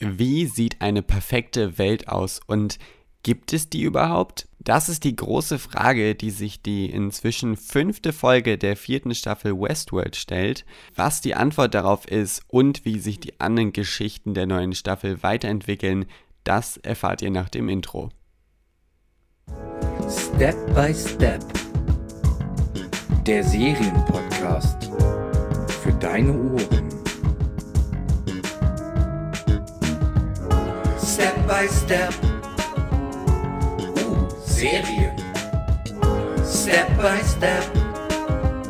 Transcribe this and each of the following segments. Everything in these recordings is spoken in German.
Wie sieht eine perfekte Welt aus und gibt es die überhaupt? Das ist die große Frage, die sich die inzwischen fünfte Folge der vierten Staffel Westworld stellt. Was die Antwort darauf ist und wie sich die anderen Geschichten der neuen Staffel weiterentwickeln, das erfahrt ihr nach dem Intro. Step by Step. Der Serienpodcast für deine Ohren. Step by Step. Uh, Serien. Step by Step.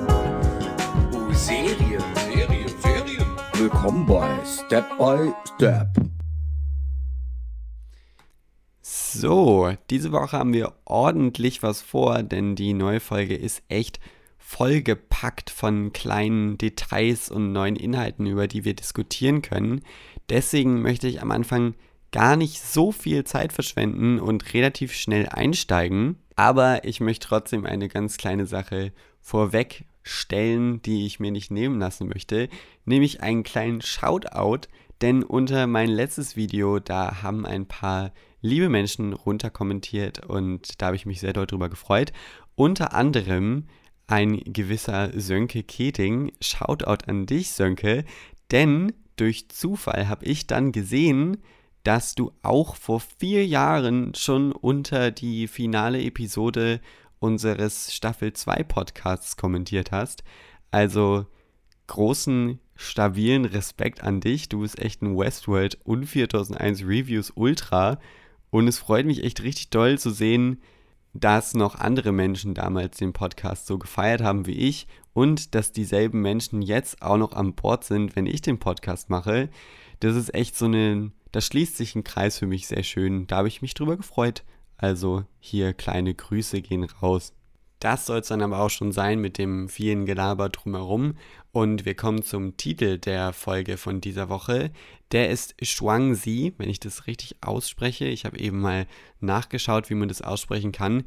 Uh, Serien. Serien, Serien. Willkommen bei Step by Step. So, diese Woche haben wir ordentlich was vor, denn die neue Folge ist echt vollgepackt von kleinen Details und neuen Inhalten, über die wir diskutieren können. Deswegen möchte ich am Anfang gar nicht so viel Zeit verschwenden und relativ schnell einsteigen. Aber ich möchte trotzdem eine ganz kleine Sache vorweg stellen, die ich mir nicht nehmen lassen möchte, nämlich einen kleinen Shoutout, denn unter mein letztes Video, da haben ein paar liebe Menschen runterkommentiert und da habe ich mich sehr doll drüber gefreut. Unter anderem ein gewisser Sönke Keting. Shoutout an dich, Sönke, denn durch Zufall habe ich dann gesehen, dass du auch vor vier Jahren schon unter die finale Episode unseres Staffel 2 Podcasts kommentiert hast. Also großen, stabilen Respekt an dich. Du bist echt ein Westworld und 4001 Reviews Ultra. Und es freut mich echt richtig doll zu sehen, dass noch andere Menschen damals den Podcast so gefeiert haben wie ich und dass dieselben Menschen jetzt auch noch an Bord sind, wenn ich den Podcast mache. Das ist echt so eine da schließt sich ein Kreis für mich sehr schön. Da habe ich mich drüber gefreut. Also hier kleine Grüße gehen raus. Das soll es dann aber auch schon sein mit dem vielen Gelaber drumherum. Und wir kommen zum Titel der Folge von dieser Woche. Der ist Shuangzi, wenn ich das richtig ausspreche. Ich habe eben mal nachgeschaut, wie man das aussprechen kann.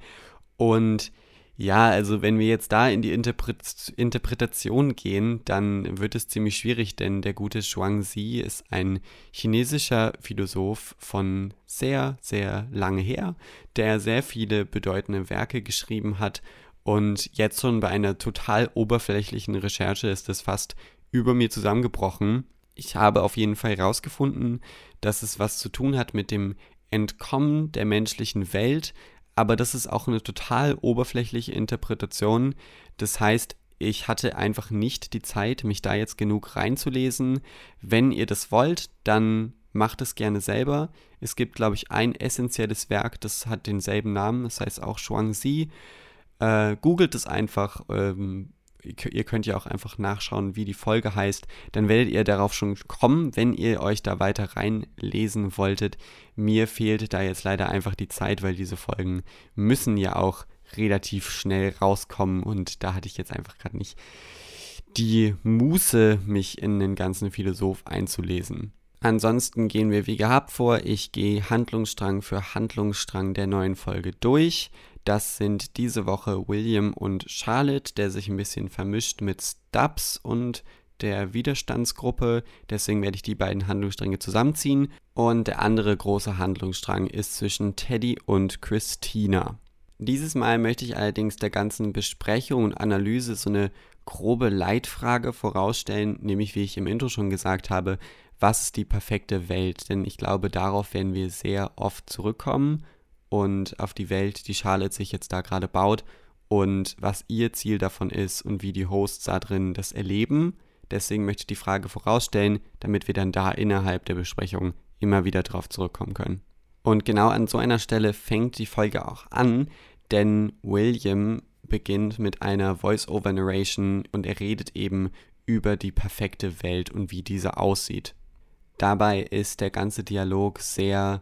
Und ja, also wenn wir jetzt da in die Interpret Interpretation gehen, dann wird es ziemlich schwierig, denn der gute Zhuangzi ist ein chinesischer Philosoph von sehr, sehr lange her, der sehr viele bedeutende Werke geschrieben hat und jetzt schon bei einer total oberflächlichen Recherche ist es fast über mir zusammengebrochen. Ich habe auf jeden Fall herausgefunden, dass es was zu tun hat mit dem Entkommen der menschlichen Welt, aber das ist auch eine total oberflächliche Interpretation. Das heißt, ich hatte einfach nicht die Zeit, mich da jetzt genug reinzulesen. Wenn ihr das wollt, dann macht es gerne selber. Es gibt, glaube ich, ein essentielles Werk, das hat denselben Namen, das heißt auch Shuangzi. Äh, googelt es einfach. Ähm, ihr könnt ja auch einfach nachschauen, wie die Folge heißt. Dann werdet ihr darauf schon kommen, wenn ihr euch da weiter reinlesen wolltet. Mir fehlt da jetzt leider einfach die Zeit, weil diese Folgen müssen ja auch relativ schnell rauskommen und da hatte ich jetzt einfach gerade nicht die Muße, mich in den ganzen Philosoph einzulesen. Ansonsten gehen wir wie gehabt vor. Ich gehe Handlungsstrang für Handlungsstrang der neuen Folge durch. Das sind diese Woche William und Charlotte, der sich ein bisschen vermischt mit Stubbs und der Widerstandsgruppe. Deswegen werde ich die beiden Handlungsstränge zusammenziehen. Und der andere große Handlungsstrang ist zwischen Teddy und Christina. Dieses Mal möchte ich allerdings der ganzen Besprechung und Analyse so eine grobe Leitfrage vorausstellen, nämlich wie ich im Intro schon gesagt habe, was ist die perfekte Welt? Denn ich glaube, darauf werden wir sehr oft zurückkommen und auf die Welt, die Charlotte sich jetzt da gerade baut und was ihr Ziel davon ist und wie die Hosts da drin das erleben. Deswegen möchte ich die Frage vorausstellen, damit wir dann da innerhalb der Besprechung immer wieder drauf zurückkommen können. Und genau an so einer Stelle fängt die Folge auch an, denn William beginnt mit einer Voice-Over-Narration und er redet eben über die perfekte Welt und wie diese aussieht. Dabei ist der ganze Dialog sehr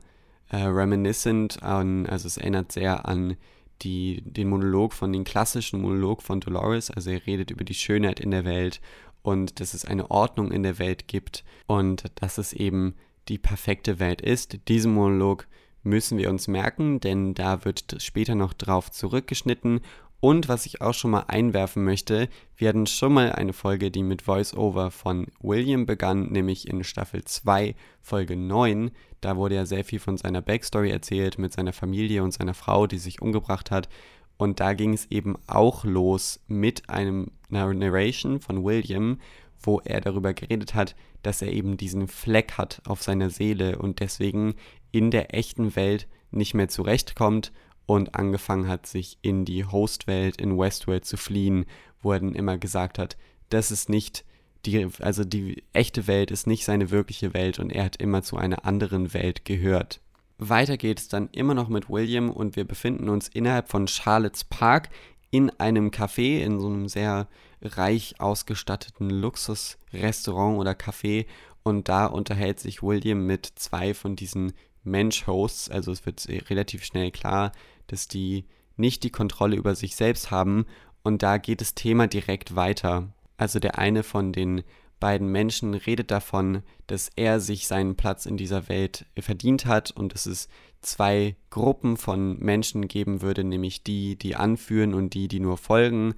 äh, reminiscent an, also es erinnert sehr an die, den Monolog von, den klassischen Monolog von Dolores. Also er redet über die Schönheit in der Welt und dass es eine Ordnung in der Welt gibt und dass es eben die perfekte Welt ist. Diesen Monolog müssen wir uns merken, denn da wird später noch drauf zurückgeschnitten Und was ich auch schon mal einwerfen möchte, wir hatten schon mal eine Folge, die mit Voice-Over von William begann, nämlich in Staffel 2, Folge 9. Da wurde ja sehr viel von seiner Backstory erzählt, mit seiner Familie und seiner Frau, die sich umgebracht hat. Und da ging es eben auch los mit einem Narration von William, wo er darüber geredet hat, dass er eben diesen Fleck hat auf seiner Seele und deswegen in der echten Welt nicht mehr zurechtkommt und angefangen hat, sich in die Hostwelt in Westworld zu fliehen, wo er dann immer gesagt hat, das ist nicht die, also die echte Welt ist nicht seine wirkliche Welt und er hat immer zu einer anderen Welt gehört. Weiter geht es dann immer noch mit William und wir befinden uns innerhalb von Charlottes Park in einem Café, in so einem sehr reich ausgestatteten Luxusrestaurant oder Café und da unterhält sich William mit zwei von diesen Mensch-Hosts, also es wird relativ schnell klar, dass die nicht die Kontrolle über sich selbst haben und da geht das Thema direkt weiter. Also der eine von den beiden Menschen redet davon, dass er sich seinen Platz in dieser Welt verdient hat und dass es zwei Gruppen von Menschen geben würde, nämlich die, die anführen und die, die nur folgen.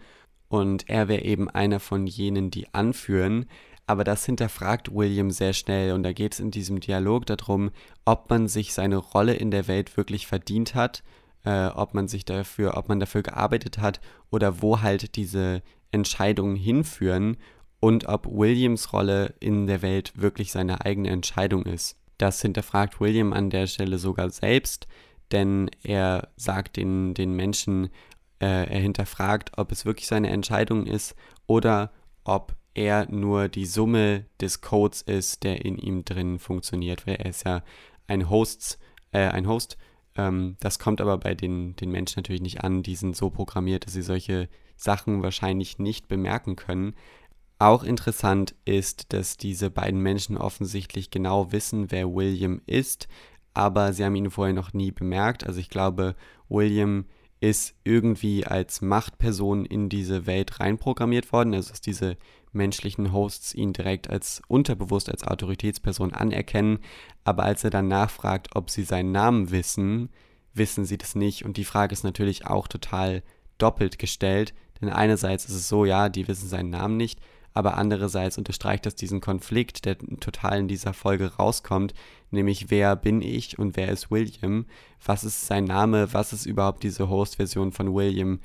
Und er wäre eben einer von jenen, die anführen. Aber das hinterfragt William sehr schnell und da geht es in diesem Dialog darum, ob man sich seine Rolle in der Welt wirklich verdient hat, äh, ob man sich dafür, ob man dafür gearbeitet hat oder wo halt diese Entscheidungen hinführen und ob Williams Rolle in der Welt wirklich seine eigene Entscheidung ist. Das hinterfragt William an der Stelle sogar selbst, denn er sagt den, den Menschen, äh, er hinterfragt, ob es wirklich seine Entscheidung ist oder ob er nur die Summe des Codes ist, der in ihm drin funktioniert, weil er ist ja ein Host, äh, ein Host. Ähm, das kommt aber bei den, den Menschen natürlich nicht an. Die sind so programmiert, dass sie solche Sachen wahrscheinlich nicht bemerken können. Auch interessant ist, dass diese beiden Menschen offensichtlich genau wissen, wer William ist, aber sie haben ihn vorher noch nie bemerkt. Also ich glaube, William ist irgendwie als Machtperson in diese Welt reinprogrammiert worden, also dass diese menschlichen Hosts ihn direkt als unterbewusst als Autoritätsperson anerkennen, aber als er dann nachfragt, ob sie seinen Namen wissen, wissen sie das nicht und die Frage ist natürlich auch total doppelt gestellt, denn einerseits ist es so, ja, die wissen seinen Namen nicht, aber andererseits unterstreicht das diesen Konflikt, der total in dieser Folge rauskommt, nämlich wer bin ich und wer ist William, was ist sein Name, was ist überhaupt diese Host-Version von William,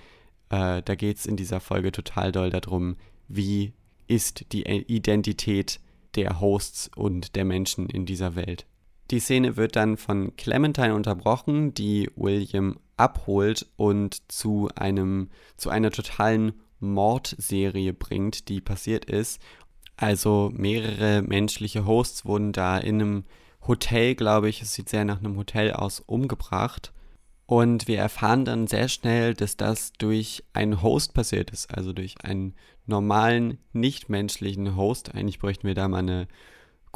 äh, da geht es in dieser Folge total doll darum, wie ist die Identität der Hosts und der Menschen in dieser Welt. Die Szene wird dann von Clementine unterbrochen, die William abholt und zu einem zu einer totalen Mordserie bringt, die passiert ist. Also mehrere menschliche Hosts wurden da in einem Hotel, glaube ich, es sieht sehr nach einem Hotel aus, umgebracht. Und wir erfahren dann sehr schnell, dass das durch einen Host passiert ist, also durch einen normalen, nichtmenschlichen Host. Eigentlich bräuchten wir da mal eine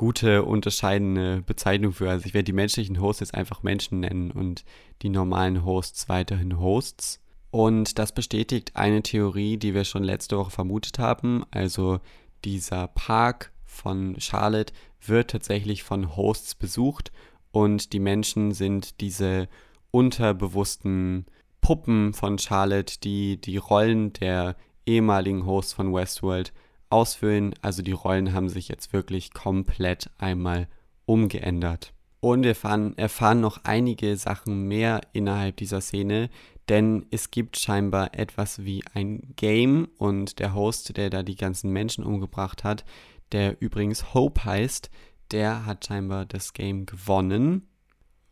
gute, unterscheidende Bezeichnung für. Also ich werde die menschlichen Hosts jetzt einfach Menschen nennen und die normalen Hosts weiterhin Hosts. Und das bestätigt eine Theorie, die wir schon letzte Woche vermutet haben. Also dieser Park von Charlotte wird tatsächlich von Hosts besucht und die Menschen sind diese unterbewussten Puppen von Charlotte, die die Rollen der ehemaligen Hosts von Westworld ausfüllen. Also die Rollen haben sich jetzt wirklich komplett einmal umgeändert. Und wir erfahren, erfahren noch einige Sachen mehr innerhalb dieser Szene, denn es gibt scheinbar etwas wie ein Game und der Host, der da die ganzen Menschen umgebracht hat, der übrigens Hope heißt, der hat scheinbar das Game gewonnen.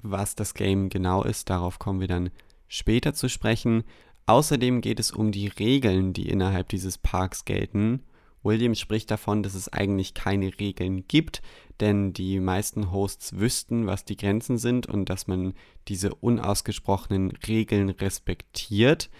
Was das Game genau ist, darauf kommen wir dann später zu sprechen. Außerdem geht es um die Regeln, die innerhalb dieses Parks gelten. William spricht davon, dass es eigentlich keine Regeln gibt, denn die meisten Hosts wüssten, was die Grenzen sind und dass man diese unausgesprochenen Regeln respektiert.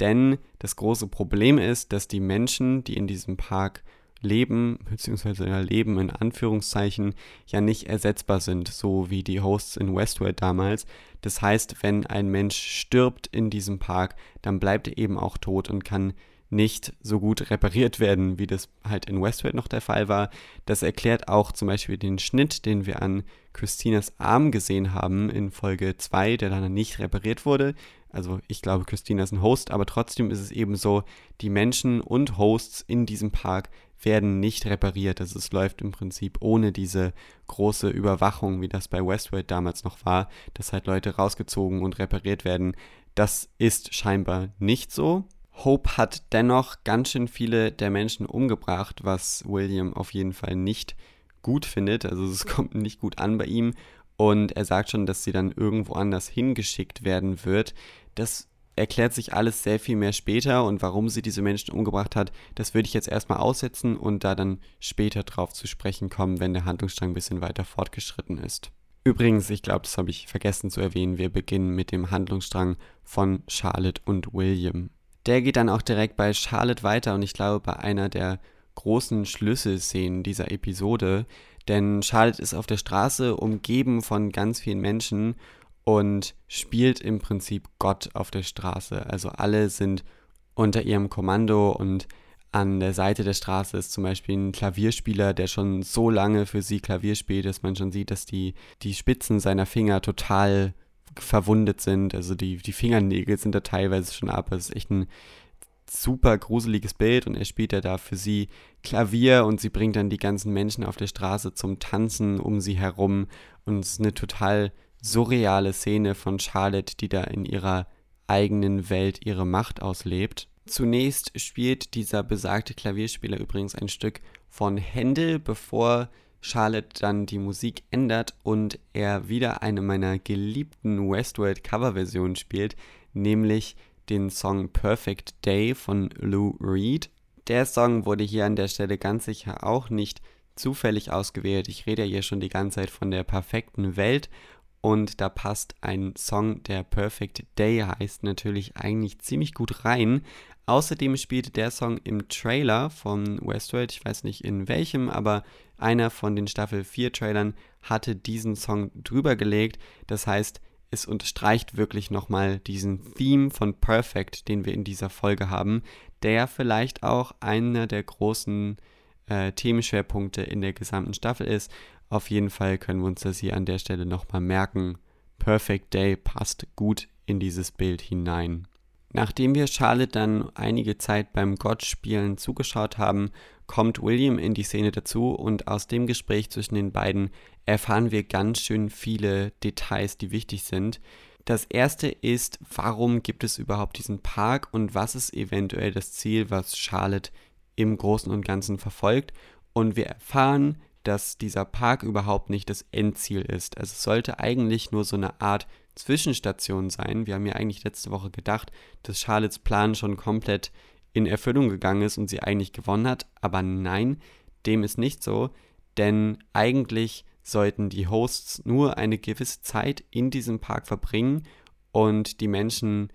Denn das große Problem ist, dass die Menschen, die in diesem Park leben, beziehungsweise leben in Anführungszeichen, ja nicht ersetzbar sind, so wie die Hosts in Westworld damals. Das heißt, wenn ein Mensch stirbt in diesem Park, dann bleibt er eben auch tot und kann nicht so gut repariert werden, wie das halt in Westworld noch der Fall war. Das erklärt auch zum Beispiel den Schnitt, den wir an Christinas Arm gesehen haben in Folge 2, der dann nicht repariert wurde. Also ich glaube, Christina ist ein Host, aber trotzdem ist es eben so, die Menschen und Hosts in diesem Park werden nicht repariert. Also es läuft im Prinzip ohne diese große Überwachung, wie das bei Westworld damals noch war, dass halt Leute rausgezogen und repariert werden. Das ist scheinbar nicht so. Hope hat dennoch ganz schön viele der Menschen umgebracht, was William auf jeden Fall nicht gut findet. Also es kommt nicht gut an bei ihm. Und er sagt schon, dass sie dann irgendwo anders hingeschickt werden wird. Das erklärt sich alles sehr viel mehr später und warum sie diese Menschen umgebracht hat, das würde ich jetzt erstmal aussetzen und da dann später drauf zu sprechen kommen, wenn der Handlungsstrang ein bisschen weiter fortgeschritten ist. Übrigens, ich glaube, das habe ich vergessen zu erwähnen, wir beginnen mit dem Handlungsstrang von Charlotte und William. Der geht dann auch direkt bei Charlotte weiter und ich glaube bei einer der großen Schlüsselszenen dieser Episode, denn Charlotte ist auf der Straße umgeben von ganz vielen Menschen und spielt im Prinzip Gott auf der Straße. Also alle sind unter ihrem Kommando und an der Seite der Straße ist zum Beispiel ein Klavierspieler, der schon so lange für sie Klavier spielt, dass man schon sieht, dass die, die Spitzen seiner Finger total verwundet sind. Also die, die Fingernägel sind da teilweise schon ab. Es ist echt ein super gruseliges Bild und er spielt ja da für sie Klavier und sie bringt dann die ganzen Menschen auf der Straße zum Tanzen um sie herum und es ist eine total surreale Szene von Charlotte, die da in ihrer eigenen Welt ihre Macht auslebt. Zunächst spielt dieser besagte Klavierspieler übrigens ein Stück von Händel, bevor Charlotte dann die Musik ändert und er wieder eine meiner geliebten Westworld Coverversionen spielt, nämlich den Song Perfect Day von Lou Reed. Der Song wurde hier an der Stelle ganz sicher auch nicht zufällig ausgewählt. Ich rede ja hier schon die ganze Zeit von der perfekten Welt und da passt ein Song, der Perfect Day heißt, natürlich eigentlich ziemlich gut rein. Außerdem spielte der Song im Trailer von Westworld, ich weiß nicht in welchem, aber einer von den Staffel 4 Trailern hatte diesen Song drüber gelegt. Das heißt, es unterstreicht wirklich nochmal diesen Theme von Perfect, den wir in dieser Folge haben, der vielleicht auch einer der großen äh, Themenschwerpunkte in der gesamten Staffel ist. Auf jeden Fall können wir uns das hier an der Stelle nochmal merken. Perfect Day passt gut in dieses Bild hinein. Nachdem wir Charlotte dann einige Zeit beim Gottspielen zugeschaut haben, kommt William in die Szene dazu und aus dem Gespräch zwischen den beiden erfahren wir ganz schön viele Details, die wichtig sind. Das erste ist, warum gibt es überhaupt diesen Park und was ist eventuell das Ziel, was Charlotte im Großen und Ganzen verfolgt. Und wir erfahren, dass dieser Park überhaupt nicht das Endziel ist. Also es sollte eigentlich nur so eine Art Zwischenstation sein. Wir haben ja eigentlich letzte Woche gedacht, dass Charlottes Plan schon komplett in Erfüllung gegangen ist und sie eigentlich gewonnen hat. Aber nein, dem ist nicht so, denn eigentlich sollten die Hosts nur eine gewisse Zeit in diesem Park verbringen und die Menschen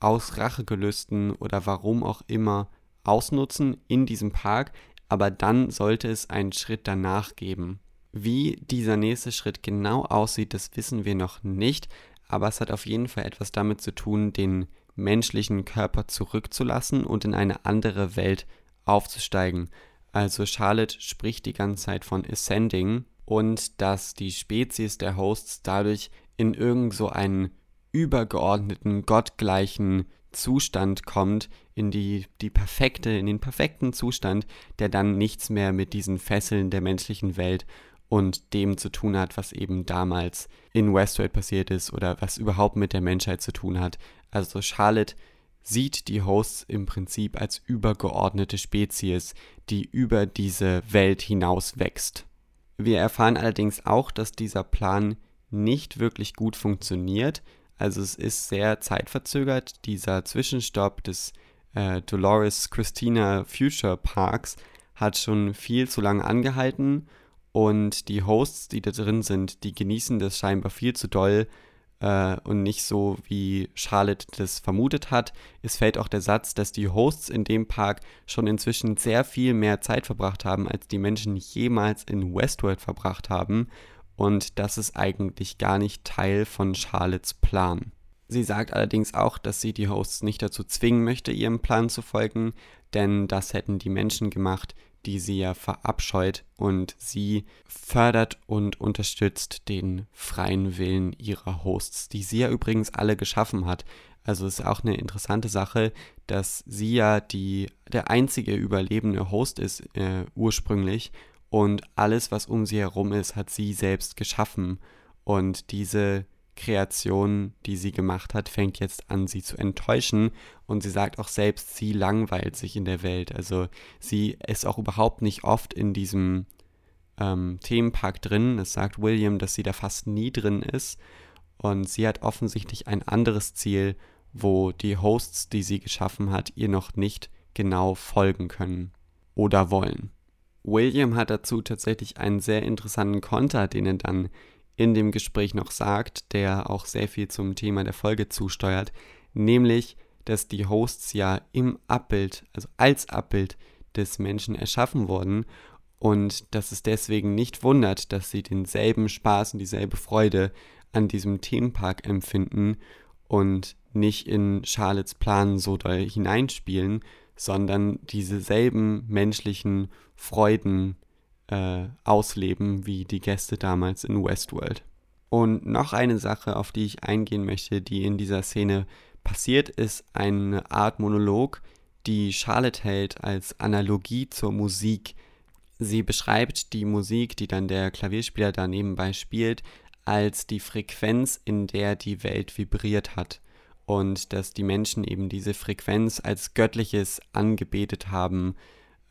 aus Rachegelüsten oder warum auch immer ausnutzen in diesem Park, aber dann sollte es einen Schritt danach geben. Wie dieser nächste Schritt genau aussieht, das wissen wir noch nicht, aber es hat auf jeden Fall etwas damit zu tun, den menschlichen Körper zurückzulassen und in eine andere Welt aufzusteigen. Also Charlotte spricht die ganze Zeit von Ascending und dass die Spezies der Hosts dadurch in irgend so einen übergeordneten, gottgleichen Zustand kommt, in die, die perfekte, in den perfekten Zustand, der dann nichts mehr mit diesen Fesseln der menschlichen Welt und dem zu tun hat, was eben damals in Westworld passiert ist oder was überhaupt mit der Menschheit zu tun hat. Also Charlotte sieht die Hosts im Prinzip als übergeordnete Spezies, die über diese Welt hinaus wächst. Wir erfahren allerdings auch, dass dieser Plan nicht wirklich gut funktioniert, also es ist sehr zeitverzögert. Dieser Zwischenstopp des äh, Dolores Christina Future Parks hat schon viel zu lange angehalten und die Hosts, die da drin sind, die genießen das scheinbar viel zu doll äh, und nicht so, wie Charlotte das vermutet hat. Es fällt auch der Satz, dass die Hosts in dem Park schon inzwischen sehr viel mehr Zeit verbracht haben, als die Menschen jemals in Westworld verbracht haben und das ist eigentlich gar nicht Teil von Charlottes Plan. Sie sagt allerdings auch, dass sie die Hosts nicht dazu zwingen möchte, ihrem Plan zu folgen, denn das hätten die Menschen gemacht, die sie ja verabscheut und sie fördert und unterstützt den freien Willen ihrer Hosts, die sie ja übrigens alle geschaffen hat. Also ist auch eine interessante Sache, dass sie ja die, der einzige überlebende Host ist äh, ursprünglich und alles, was um sie herum ist, hat sie selbst geschaffen. Und diese Kreation, die sie gemacht hat, fängt jetzt an, sie zu enttäuschen. Und sie sagt auch selbst, sie langweilt sich in der Welt. Also sie ist auch überhaupt nicht oft in diesem ähm, Themenpark drin. Es sagt William, dass sie da fast nie drin ist. Und sie hat offensichtlich ein anderes Ziel, wo die Hosts, die sie geschaffen hat, ihr noch nicht genau folgen können oder wollen. William hat dazu tatsächlich einen sehr interessanten Konter, den er dann in dem Gespräch noch sagt, der auch sehr viel zum Thema der Folge zusteuert, nämlich, dass die Hosts ja im Abbild, also als Abbild des Menschen erschaffen wurden und dass es deswegen nicht wundert, dass sie denselben Spaß und dieselbe Freude an diesem Themenpark empfinden und nicht in Charlottes Plan so doll hineinspielen, sondern dieselben menschlichen Freuden äh, ausleben wie die Gäste damals in Westworld. Und noch eine Sache, auf die ich eingehen möchte, die in dieser Szene passiert, ist eine Art Monolog, die Charlotte hält als Analogie zur Musik. Sie beschreibt die Musik, die dann der Klavierspieler da nebenbei spielt, als die Frequenz, in der die Welt vibriert hat. Und dass die Menschen eben diese Frequenz als Göttliches angebetet haben,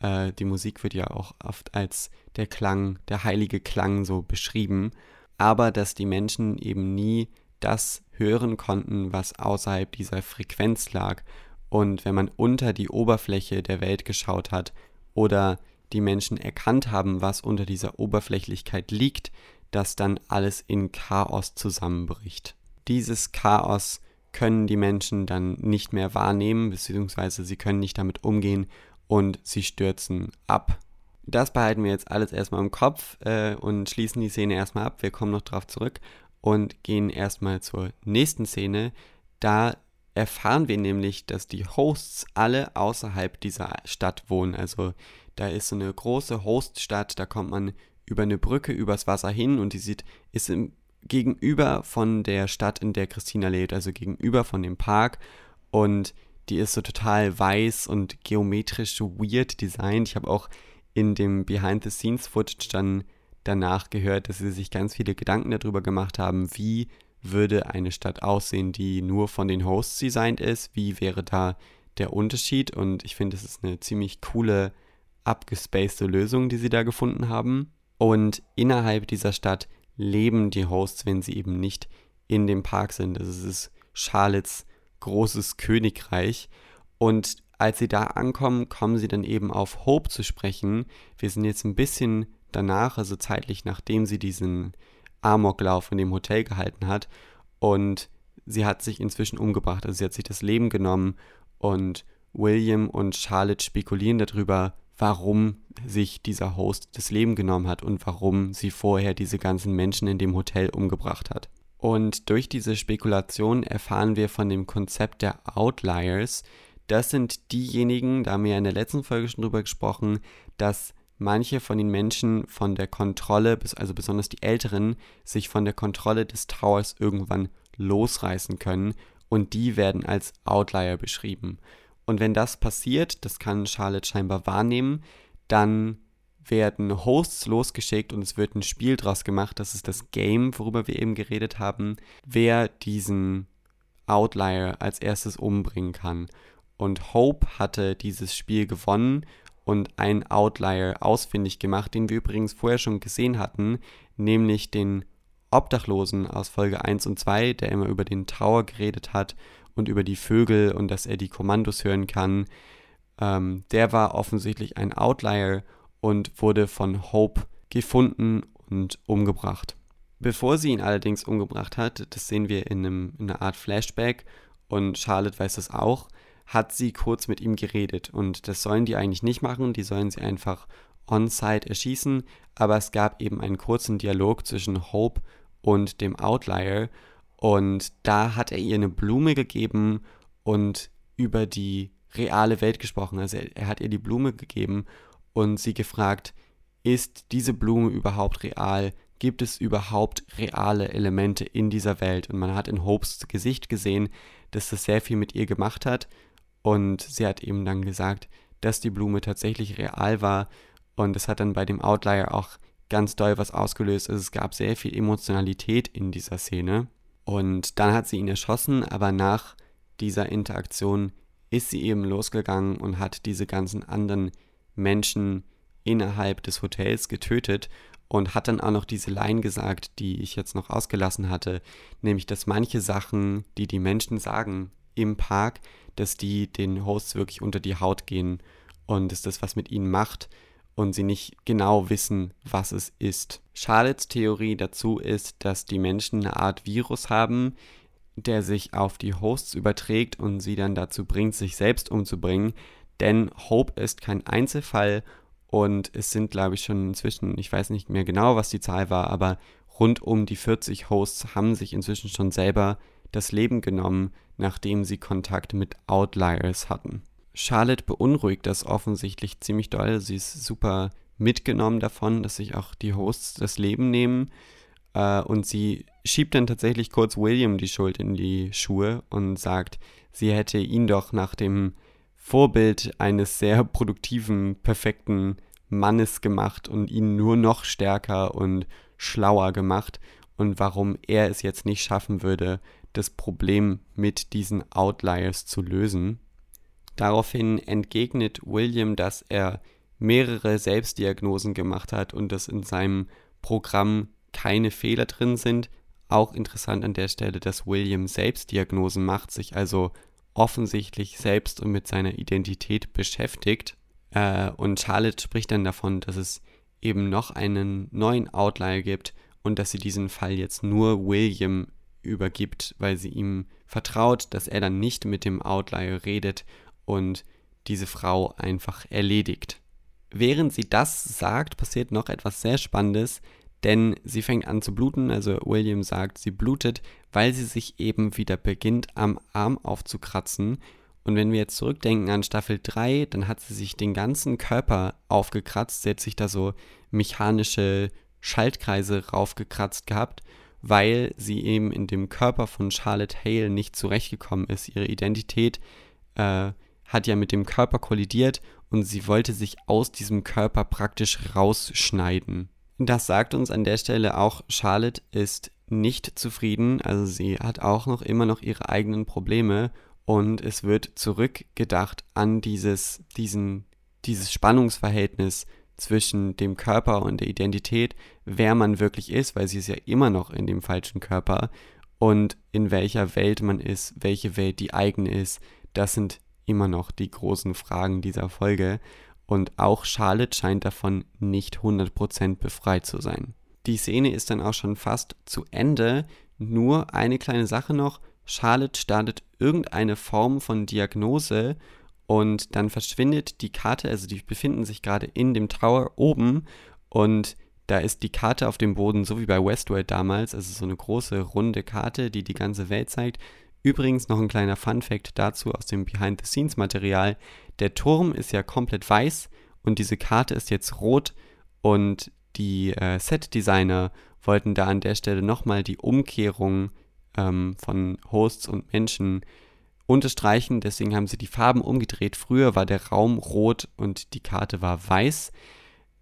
äh, die Musik wird ja auch oft als der Klang, der heilige Klang so beschrieben, aber dass die Menschen eben nie das hören konnten, was außerhalb dieser Frequenz lag. Und wenn man unter die Oberfläche der Welt geschaut hat oder die Menschen erkannt haben, was unter dieser Oberflächlichkeit liegt, dass dann alles in Chaos zusammenbricht. Dieses Chaos können die Menschen dann nicht mehr wahrnehmen, beziehungsweise sie können nicht damit umgehen und sie stürzen ab. Das behalten wir jetzt alles erstmal im Kopf äh, und schließen die Szene erstmal ab. Wir kommen noch drauf zurück und gehen erstmal zur nächsten Szene. Da erfahren wir nämlich, dass die Hosts alle außerhalb dieser Stadt wohnen. Also da ist so eine große Hoststadt, da kommt man über eine Brücke übers Wasser hin und die sieht, ist im, gegenüber von der Stadt, in der Christina lebt, also gegenüber von dem Park. Und die ist so total weiß und geometrisch weird designt. Ich habe auch in dem Behind-the-Scenes-Footage dann danach gehört, dass sie sich ganz viele Gedanken darüber gemacht haben, wie würde eine Stadt aussehen, die nur von den Hosts designt ist, wie wäre da der Unterschied und ich finde, es ist eine ziemlich coole, abgespacede Lösung, die sie da gefunden haben. Und innerhalb dieser Stadt leben die Hosts, wenn sie eben nicht in dem Park sind. Also es ist Charlottes großes Königreich. Und als sie da ankommen, kommen sie dann eben auf Hope zu sprechen. Wir sind jetzt ein bisschen danach, also zeitlich nachdem sie diesen Amoklauf in dem Hotel gehalten hat. Und sie hat sich inzwischen umgebracht. Also sie hat sich das Leben genommen. Und William und Charlotte spekulieren darüber, warum sich dieser Host das Leben genommen hat und warum sie vorher diese ganzen Menschen in dem Hotel umgebracht hat. Und durch diese Spekulation erfahren wir von dem Konzept der Outliers. Das sind diejenigen, da haben wir ja in der letzten Folge schon drüber gesprochen, dass manche von den Menschen von der Kontrolle, also besonders die Älteren, sich von der Kontrolle des Towers irgendwann losreißen können und die werden als Outlier beschrieben. Und wenn das passiert, das kann Charlotte scheinbar wahrnehmen, dann werden Hosts losgeschickt und es wird ein Spiel draus gemacht. Das ist das Game, worüber wir eben geredet haben, wer diesen Outlier als erstes umbringen kann. Und Hope hatte dieses Spiel gewonnen und einen Outlier ausfindig gemacht, den wir übrigens vorher schon gesehen hatten, nämlich den Obdachlosen aus Folge 1 und 2, der immer über den Tower geredet hat und über die Vögel und dass er die Kommandos hören kann. Ähm, der war offensichtlich ein Outlier und wurde von Hope gefunden und umgebracht. Bevor sie ihn allerdings umgebracht hat, das sehen wir in, einem, in einer Art Flashback und Charlotte weiß das auch, hat sie kurz mit ihm geredet und das sollen die eigentlich nicht machen, die sollen sie einfach on-site erschießen, aber es gab eben einen kurzen Dialog zwischen Hope und dem Outlier und da hat er ihr eine Blume gegeben und über die reale Welt gesprochen. Also er, er hat ihr die Blume gegeben und sie gefragt, ist diese Blume überhaupt real? Gibt es überhaupt reale Elemente in dieser Welt? Und man hat in Hopes Gesicht gesehen, dass das sehr viel mit ihr gemacht hat. Und sie hat eben dann gesagt, dass die Blume tatsächlich real war. Und es hat dann bei dem Outlier auch ganz doll was ausgelöst. Also es gab sehr viel Emotionalität in dieser Szene. Und dann hat sie ihn erschossen, aber nach dieser Interaktion ist sie eben losgegangen und hat diese ganzen anderen Menschen innerhalb des Hotels getötet und hat dann auch noch diese Line gesagt, die ich jetzt noch ausgelassen hatte, nämlich dass manche Sachen, die die Menschen sagen im Park, dass die den Hosts wirklich unter die Haut gehen und dass das was mit ihnen macht und sie nicht genau wissen, was es ist. Charlottes Theorie dazu ist, dass die Menschen eine Art Virus haben, der sich auf die Hosts überträgt und sie dann dazu bringt, sich selbst umzubringen. Denn Hope ist kein Einzelfall und es sind, glaube ich, schon inzwischen, ich weiß nicht mehr genau, was die Zahl war, aber rund um die 40 Hosts haben sich inzwischen schon selber das Leben genommen, nachdem sie Kontakt mit Outliers hatten. Charlotte beunruhigt das offensichtlich ziemlich doll. Sie ist super mitgenommen davon, dass sich auch die Hosts das Leben nehmen. Äh, und sie schiebt dann tatsächlich kurz William die Schuld in die Schuhe und sagt, sie hätte ihn doch nach dem Vorbild eines sehr produktiven, perfekten Mannes gemacht und ihn nur noch stärker und schlauer gemacht und warum er es jetzt nicht schaffen würde, das Problem mit diesen Outliers zu lösen. Daraufhin entgegnet William, dass er mehrere Selbstdiagnosen gemacht hat und dass in seinem Programm keine Fehler drin sind. Auch interessant an der Stelle, dass William Selbstdiagnosen macht, sich also offensichtlich selbst und mit seiner Identität beschäftigt. Äh, und Charlotte spricht dann davon, dass es eben noch einen neuen Outlier gibt und dass sie diesen Fall jetzt nur William übergibt, weil sie ihm vertraut, dass er dann nicht mit dem Outlier redet und diese Frau einfach erledigt. Während sie das sagt, passiert noch etwas sehr Spannendes, denn sie fängt an zu bluten, also William sagt, sie blutet, weil sie sich eben wieder beginnt am Arm aufzukratzen. Und wenn wir jetzt zurückdenken an Staffel 3, dann hat sie sich den ganzen Körper aufgekratzt, sie hat sich da so mechanische Schaltkreise raufgekratzt gehabt, weil sie eben in dem Körper von Charlotte Hale nicht zurechtgekommen ist. Ihre Identität äh, hat ja mit dem Körper kollidiert und sie wollte sich aus diesem Körper praktisch rausschneiden. Das sagt uns an der Stelle auch, Charlotte ist nicht zufrieden, also sie hat auch noch immer noch ihre eigenen Probleme und es wird zurückgedacht an dieses, diesen, dieses Spannungsverhältnis zwischen dem Körper und der Identität, wer man wirklich ist, weil sie ist ja immer noch in dem falschen Körper und in welcher Welt man ist, welche Welt die eigene ist, das sind immer noch die großen Fragen dieser Folge und auch Charlotte scheint davon nicht 100% befreit zu sein. Die Szene ist dann auch schon fast zu Ende, nur eine kleine Sache noch, Charlotte startet irgendeine Form von Diagnose und dann verschwindet die Karte, also die befinden sich gerade in dem Tower oben und da ist die Karte auf dem Boden, so wie bei Westworld damals, also so eine große runde Karte, die die ganze Welt zeigt. Übrigens noch ein kleiner Fun fact dazu aus dem Behind-the-Scenes-Material. Der Turm ist ja komplett weiß und diese Karte ist jetzt rot und die äh, Set-Designer wollten da an der Stelle nochmal die Umkehrung ähm, von Hosts und Menschen unterstreichen. Deswegen haben sie die Farben umgedreht. Früher war der Raum rot und die Karte war weiß.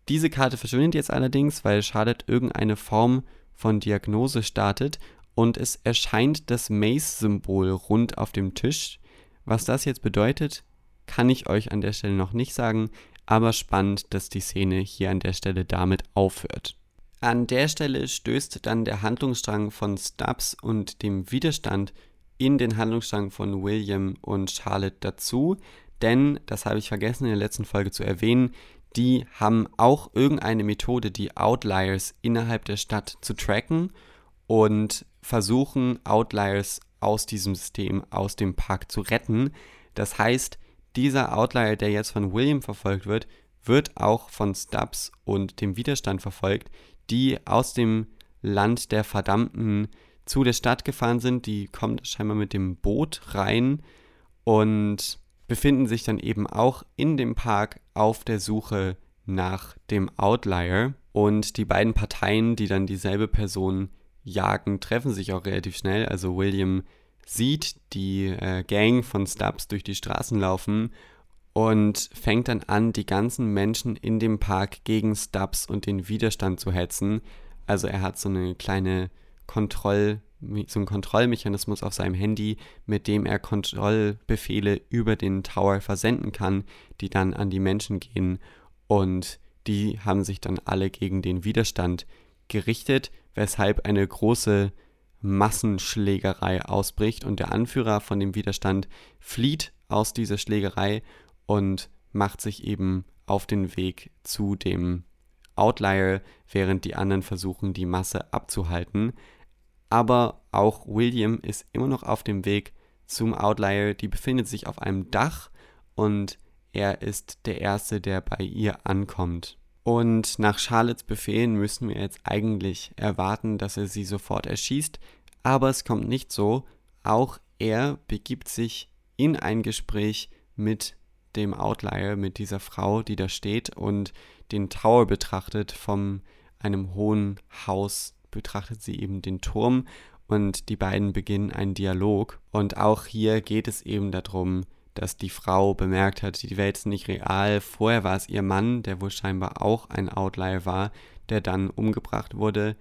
Diese Karte verschwindet jetzt allerdings, weil Charlotte irgendeine Form von Diagnose startet und es erscheint das Mace-Symbol rund auf dem Tisch. Was das jetzt bedeutet, kann ich euch an der Stelle noch nicht sagen, aber spannend, dass die Szene hier an der Stelle damit aufhört. An der Stelle stößt dann der Handlungsstrang von Stubbs und dem Widerstand in den Handlungsstrang von William und Charlotte dazu, denn, das habe ich vergessen in der letzten Folge zu erwähnen, die haben auch irgendeine Methode, die Outliers innerhalb der Stadt zu tracken und versuchen, Outliers aus diesem System, aus dem Park zu retten. Das heißt, dieser Outlier, der jetzt von William verfolgt wird, wird auch von Stubbs und dem Widerstand verfolgt, die aus dem Land der Verdammten zu der Stadt gefahren sind. Die kommen scheinbar mit dem Boot rein und befinden sich dann eben auch in dem Park auf der Suche nach dem Outlier. Und die beiden Parteien, die dann dieselbe Person jagen, treffen sich auch relativ schnell. Also William sieht die äh, Gang von Stubbs durch die Straßen laufen und fängt dann an, die ganzen Menschen in dem Park gegen Stubbs und den Widerstand zu hetzen. Also er hat so eine kleine Kontroll, so einen Kontrollmechanismus auf seinem Handy, mit dem er Kontrollbefehle über den Tower versenden kann, die dann an die Menschen gehen. Und die haben sich dann alle gegen den Widerstand gerichtet, weshalb eine große Massenschlägerei ausbricht und der Anführer von dem Widerstand flieht aus dieser Schlägerei und macht sich eben auf den Weg zu dem Outlier, während die anderen versuchen, die Masse abzuhalten. Aber auch William ist immer noch auf dem Weg zum Outlier. Die befindet sich auf einem Dach und er ist der Erste, der bei ihr ankommt. Und nach Charlottes Befehlen müssen wir jetzt eigentlich erwarten, dass er sie sofort erschießt. Aber es kommt nicht so. Auch er begibt sich in ein Gespräch mit dem Outlier, mit dieser Frau, die da steht und den Tower betrachtet. Von einem hohen Haus betrachtet sie eben den Turm und die beiden beginnen einen Dialog. Und auch hier geht es eben darum, dass die Frau bemerkt hat, die Welt ist nicht real. Vorher war es ihr Mann, der wohl scheinbar auch ein Outlier war, der dann umgebracht wurde.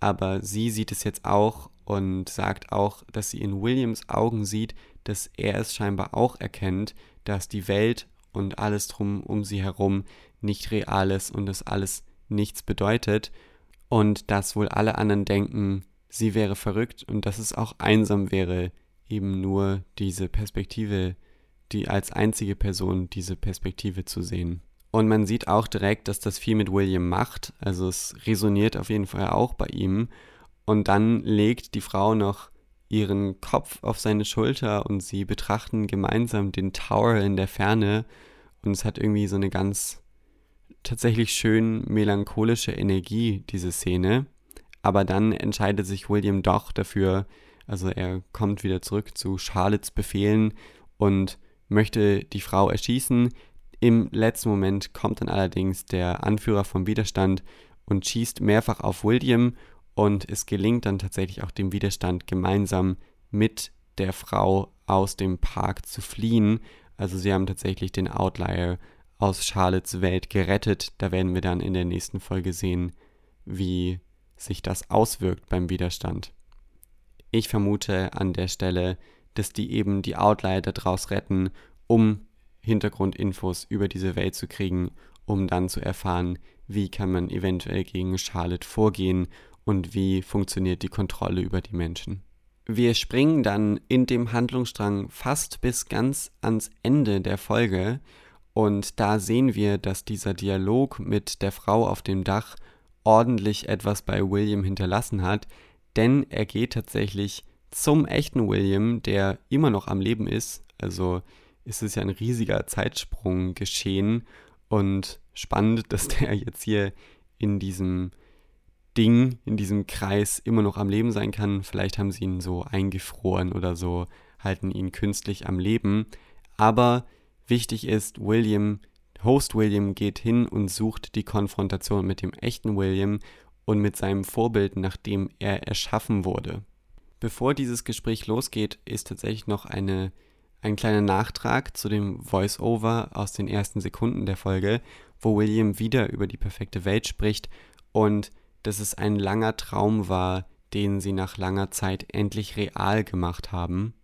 Aber sie sieht es jetzt auch und sagt auch, dass sie in Williams Augen sieht, dass er es scheinbar auch erkennt, dass die Welt und alles drum um sie herum nicht real ist und dass alles nichts bedeutet und dass wohl alle anderen denken, sie wäre verrückt und dass es auch einsam wäre, eben nur diese Perspektive die als einzige Person diese Perspektive zu sehen. Und man sieht auch direkt, dass das viel mit William macht. Also es resoniert auf jeden Fall auch bei ihm. Und dann legt die Frau noch ihren Kopf auf seine Schulter und sie betrachten gemeinsam den Tower in der Ferne. Und es hat irgendwie so eine ganz tatsächlich schön melancholische Energie, diese Szene. Aber dann entscheidet sich William doch dafür, also er kommt wieder zurück zu Charlottes Befehlen und möchte die Frau erschießen. Im letzten Moment kommt dann allerdings der Anführer vom Widerstand und schießt mehrfach auf William und es gelingt dann tatsächlich auch dem Widerstand gemeinsam mit der Frau aus dem Park zu fliehen. Also sie haben tatsächlich den Outlier aus Charlottes Welt gerettet. Da werden wir dann in der nächsten Folge sehen, wie sich das auswirkt beim Widerstand. Ich vermute an der Stelle, dass die eben die Outlier daraus retten, um Hintergrundinfos über diese Welt zu kriegen, um dann zu erfahren, wie kann man eventuell gegen Charlotte vorgehen und wie funktioniert die Kontrolle über die Menschen. Wir springen dann in dem Handlungsstrang fast bis ganz ans Ende der Folge und da sehen wir, dass dieser Dialog mit der Frau auf dem Dach ordentlich etwas bei William hinterlassen hat, denn er geht tatsächlich zum echten William, der immer noch am Leben ist. Also ist es ja ein riesiger Zeitsprung geschehen und spannend, dass der jetzt hier in diesem Ding, in diesem Kreis immer noch am Leben sein kann. Vielleicht haben sie ihn so eingefroren oder so, halten ihn künstlich am Leben. Aber wichtig ist, William, Host William geht hin und sucht die Konfrontation mit dem echten William und mit seinem Vorbild, nachdem er erschaffen wurde. Bevor dieses Gespräch losgeht, ist tatsächlich noch eine, ein kleiner Nachtrag zu dem Voice-Over aus den ersten Sekunden der Folge, wo William wieder über die perfekte Welt spricht und dass es ein langer Traum war, den sie nach langer Zeit endlich real gemacht haben.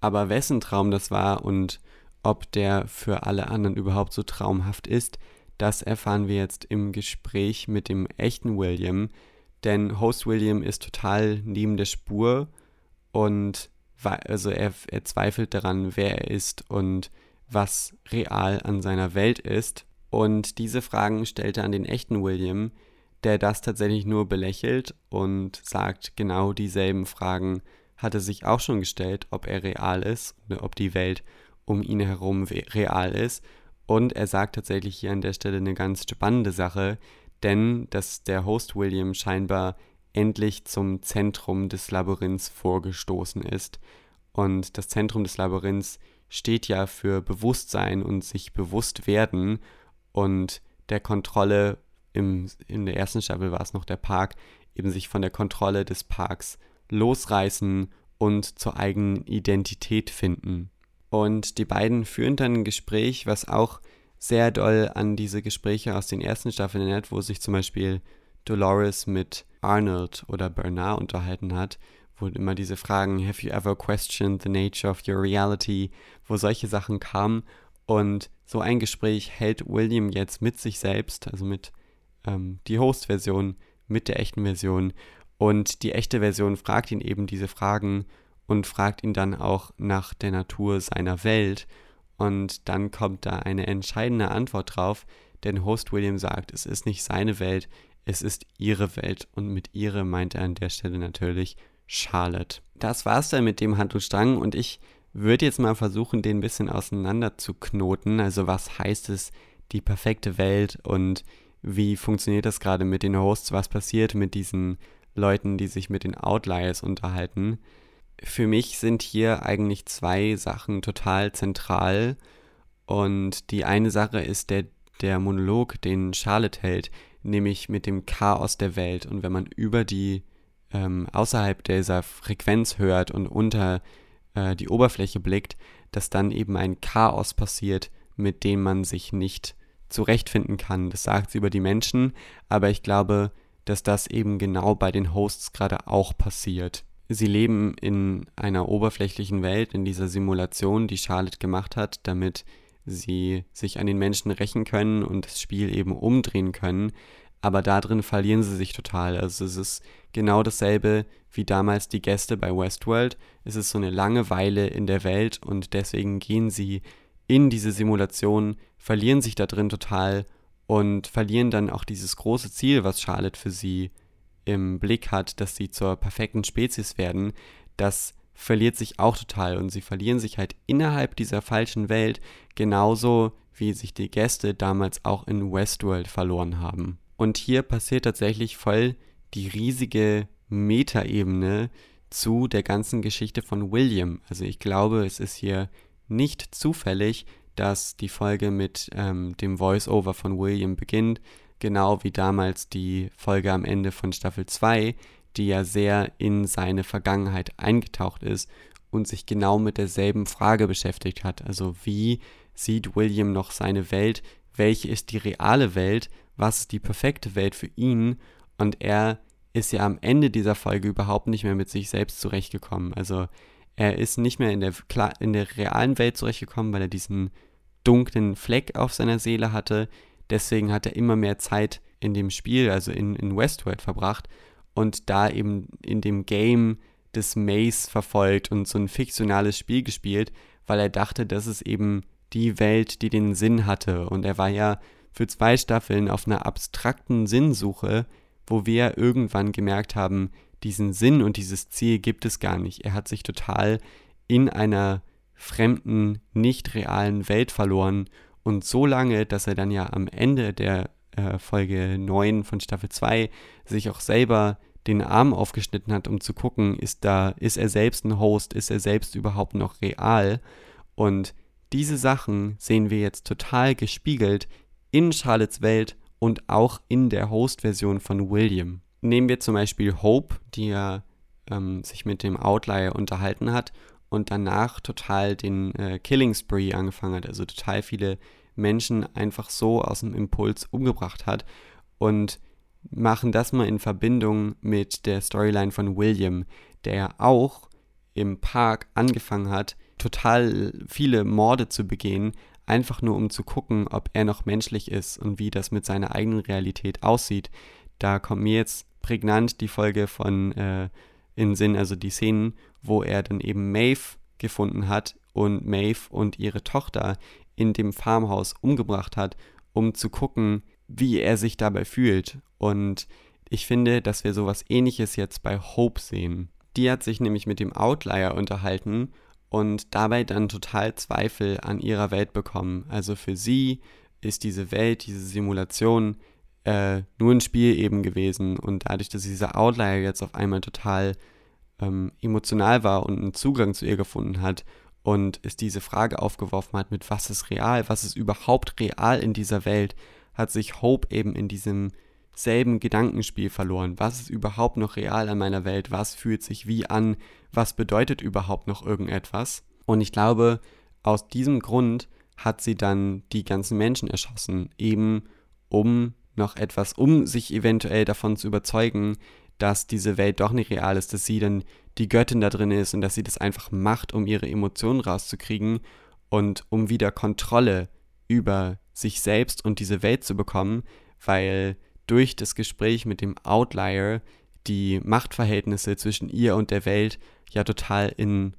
Aber wessen Traum das war und ob der für alle anderen überhaupt so traumhaft ist, das erfahren wir jetzt im Gespräch mit dem echten William, denn Host William ist total neben der Spur und also er, er zweifelt daran, wer er ist und was real an seiner Welt ist. Und diese Fragen stellt er an den echten William, der das tatsächlich nur belächelt und sagt, genau dieselben Fragen hat er sich auch schon gestellt, ob er real ist oder ob die Welt um ihn herum real ist. Und er sagt tatsächlich hier an der Stelle eine ganz spannende Sache, denn dass der Host William scheinbar endlich zum Zentrum des Labyrinths vorgestoßen ist. Und das Zentrum des Labyrinths steht ja für Bewusstsein und sich bewusst werden. Und der Kontrolle, im, in der ersten Staffel war es noch der Park, eben sich von der Kontrolle des Parks losreißen und zur eigenen Identität finden. Und die beiden führen dann ein Gespräch, was auch sehr doll an diese Gespräche aus den ersten Staffeln erinnert, wo sich zum Beispiel Dolores mit Arnold oder Bernard unterhalten hat, wo immer diese Fragen, have you ever questioned the nature of your reality, wo solche Sachen kamen. Und so ein Gespräch hält William jetzt mit sich selbst, also mit ähm, die Host-Version, mit der echten Version. Und die echte Version fragt ihn eben diese Fragen und fragt ihn dann auch nach der Natur seiner Welt. Und dann kommt da eine entscheidende Antwort drauf, denn Host William sagt, es ist nicht seine Welt, es ist ihre Welt. Und mit ihre meint er an der Stelle natürlich Charlotte. Das war's dann mit dem Handlungsstrang und ich würde jetzt mal versuchen, den ein bisschen auseinander zu knoten. Also was heißt es, die perfekte Welt und wie funktioniert das gerade mit den Hosts? Was passiert mit diesen Leuten, die sich mit den Outliers unterhalten? Für mich sind hier eigentlich zwei Sachen total zentral. Und die eine Sache ist der, der Monolog, den Charlotte hält, nämlich mit dem Chaos der Welt. Und wenn man über die, ähm, außerhalb dieser Frequenz hört und unter äh, die Oberfläche blickt, dass dann eben ein Chaos passiert, mit dem man sich nicht zurechtfinden kann. Das sagt sie über die Menschen, aber ich glaube, dass das eben genau bei den Hosts gerade auch passiert. Sie leben in einer oberflächlichen Welt, in dieser Simulation, die Charlotte gemacht hat, damit sie sich an den Menschen rächen können und das Spiel eben umdrehen können. Aber da drin verlieren sie sich total. Also es ist genau dasselbe wie damals die Gäste bei Westworld. Es ist so eine Langeweile in der Welt und deswegen gehen sie in diese Simulation, verlieren sich da drin total und verlieren dann auch dieses große Ziel, was Charlotte für sie im Blick hat, dass sie zur perfekten Spezies werden, das verliert sich auch total und sie verlieren sich halt innerhalb dieser falschen Welt genauso wie sich die Gäste damals auch in Westworld verloren haben. Und hier passiert tatsächlich voll die riesige Metaebene zu der ganzen Geschichte von William. Also ich glaube, es ist hier nicht zufällig, dass die Folge mit ähm, dem Voice-Over von William beginnt, genau wie damals die Folge am Ende von Staffel 2, die ja sehr in seine Vergangenheit eingetaucht ist und sich genau mit derselben Frage beschäftigt hat. Also wie sieht William noch seine Welt? Welche ist die reale Welt? Was ist die perfekte Welt für ihn? Und er ist ja am Ende dieser Folge überhaupt nicht mehr mit sich selbst zurechtgekommen. Also er ist nicht mehr in der, in der realen Welt zurechtgekommen, weil er diesen dunklen Fleck auf seiner Seele hatte. Deswegen hat er immer mehr Zeit in dem Spiel, also in, in Westworld, verbracht und da eben in dem Game des Maze verfolgt und so ein fiktionales Spiel gespielt, weil er dachte, das ist eben die Welt, die den Sinn hatte. Und er war ja für zwei Staffeln auf einer abstrakten Sinnsuche, wo wir irgendwann gemerkt haben, diesen Sinn und dieses Ziel gibt es gar nicht. Er hat sich total in einer fremden, nicht realen Welt verloren und so lange, dass er dann ja am Ende der äh, Folge 9 von Staffel 2 sich auch selber den Arm aufgeschnitten hat, um zu gucken, ist da, ist er selbst ein Host, ist er selbst überhaupt noch real? Und diese Sachen sehen wir jetzt total gespiegelt in Charlottes Welt und auch in der Host-Version von William. Nehmen wir zum Beispiel Hope, die ja ähm, sich mit dem Outlier unterhalten hat und danach total den äh, Killing Spree angefangen hat, also total viele Menschen einfach so aus dem Impuls umgebracht hat und machen das mal in Verbindung mit der Storyline von William, der auch im Park angefangen hat, total viele Morde zu begehen, einfach nur um zu gucken, ob er noch menschlich ist und wie das mit seiner eigenen Realität aussieht. Da kommt mir jetzt prägnant die Folge von äh, in Sinn, also die Szenen, wo er dann eben Maeve gefunden hat und Maeve und ihre Tochter in dem Farmhaus umgebracht hat, um zu gucken, wie er sich dabei fühlt. Und ich finde, dass wir sowas ähnliches jetzt bei Hope sehen. Die hat sich nämlich mit dem Outlier unterhalten und dabei dann total Zweifel an ihrer Welt bekommen. Also für sie ist diese Welt, diese Simulation äh, nur ein Spiel eben gewesen und dadurch, dass dieser Outlier jetzt auf einmal total ähm, emotional war und einen Zugang zu ihr gefunden hat und es diese Frage aufgeworfen hat mit was ist real, was ist überhaupt real in dieser Welt, hat sich Hope eben in diesem selben Gedankenspiel verloren. Was ist überhaupt noch real an meiner Welt? Was fühlt sich wie an? Was bedeutet überhaupt noch irgendetwas? Und ich glaube, aus diesem Grund hat sie dann die ganzen Menschen erschossen, eben um noch etwas, um sich eventuell davon zu überzeugen, dass diese Welt doch nicht real ist, dass sie dann die Göttin da drin ist und dass sie das einfach macht, um ihre Emotionen rauszukriegen und um wieder Kontrolle über sich selbst und diese Welt zu bekommen, weil durch das Gespräch mit dem Outlier die Machtverhältnisse zwischen ihr und der Welt ja total in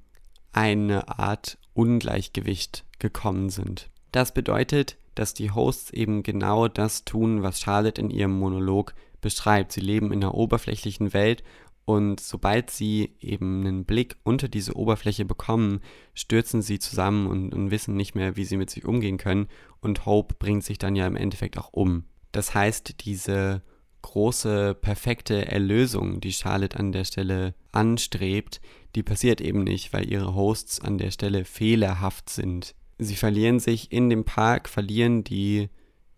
eine Art Ungleichgewicht gekommen sind. Das bedeutet, dass die Hosts eben genau das tun, was Charlotte in ihrem Monolog beschreibt. Sie leben in einer oberflächlichen Welt und sobald sie eben einen Blick unter diese Oberfläche bekommen, stürzen sie zusammen und, und, wissen nicht mehr, wie sie mit sich umgehen können. Und Hope bringt sich dann ja im Endeffekt auch um. Das heißt, diese große, perfekte Erlösung, die Charlotte an der Stelle anstrebt, die passiert eben nicht, weil ihre Hosts an der Stelle fehlerhaft sind. Sie verlieren sich in dem Park, verlieren die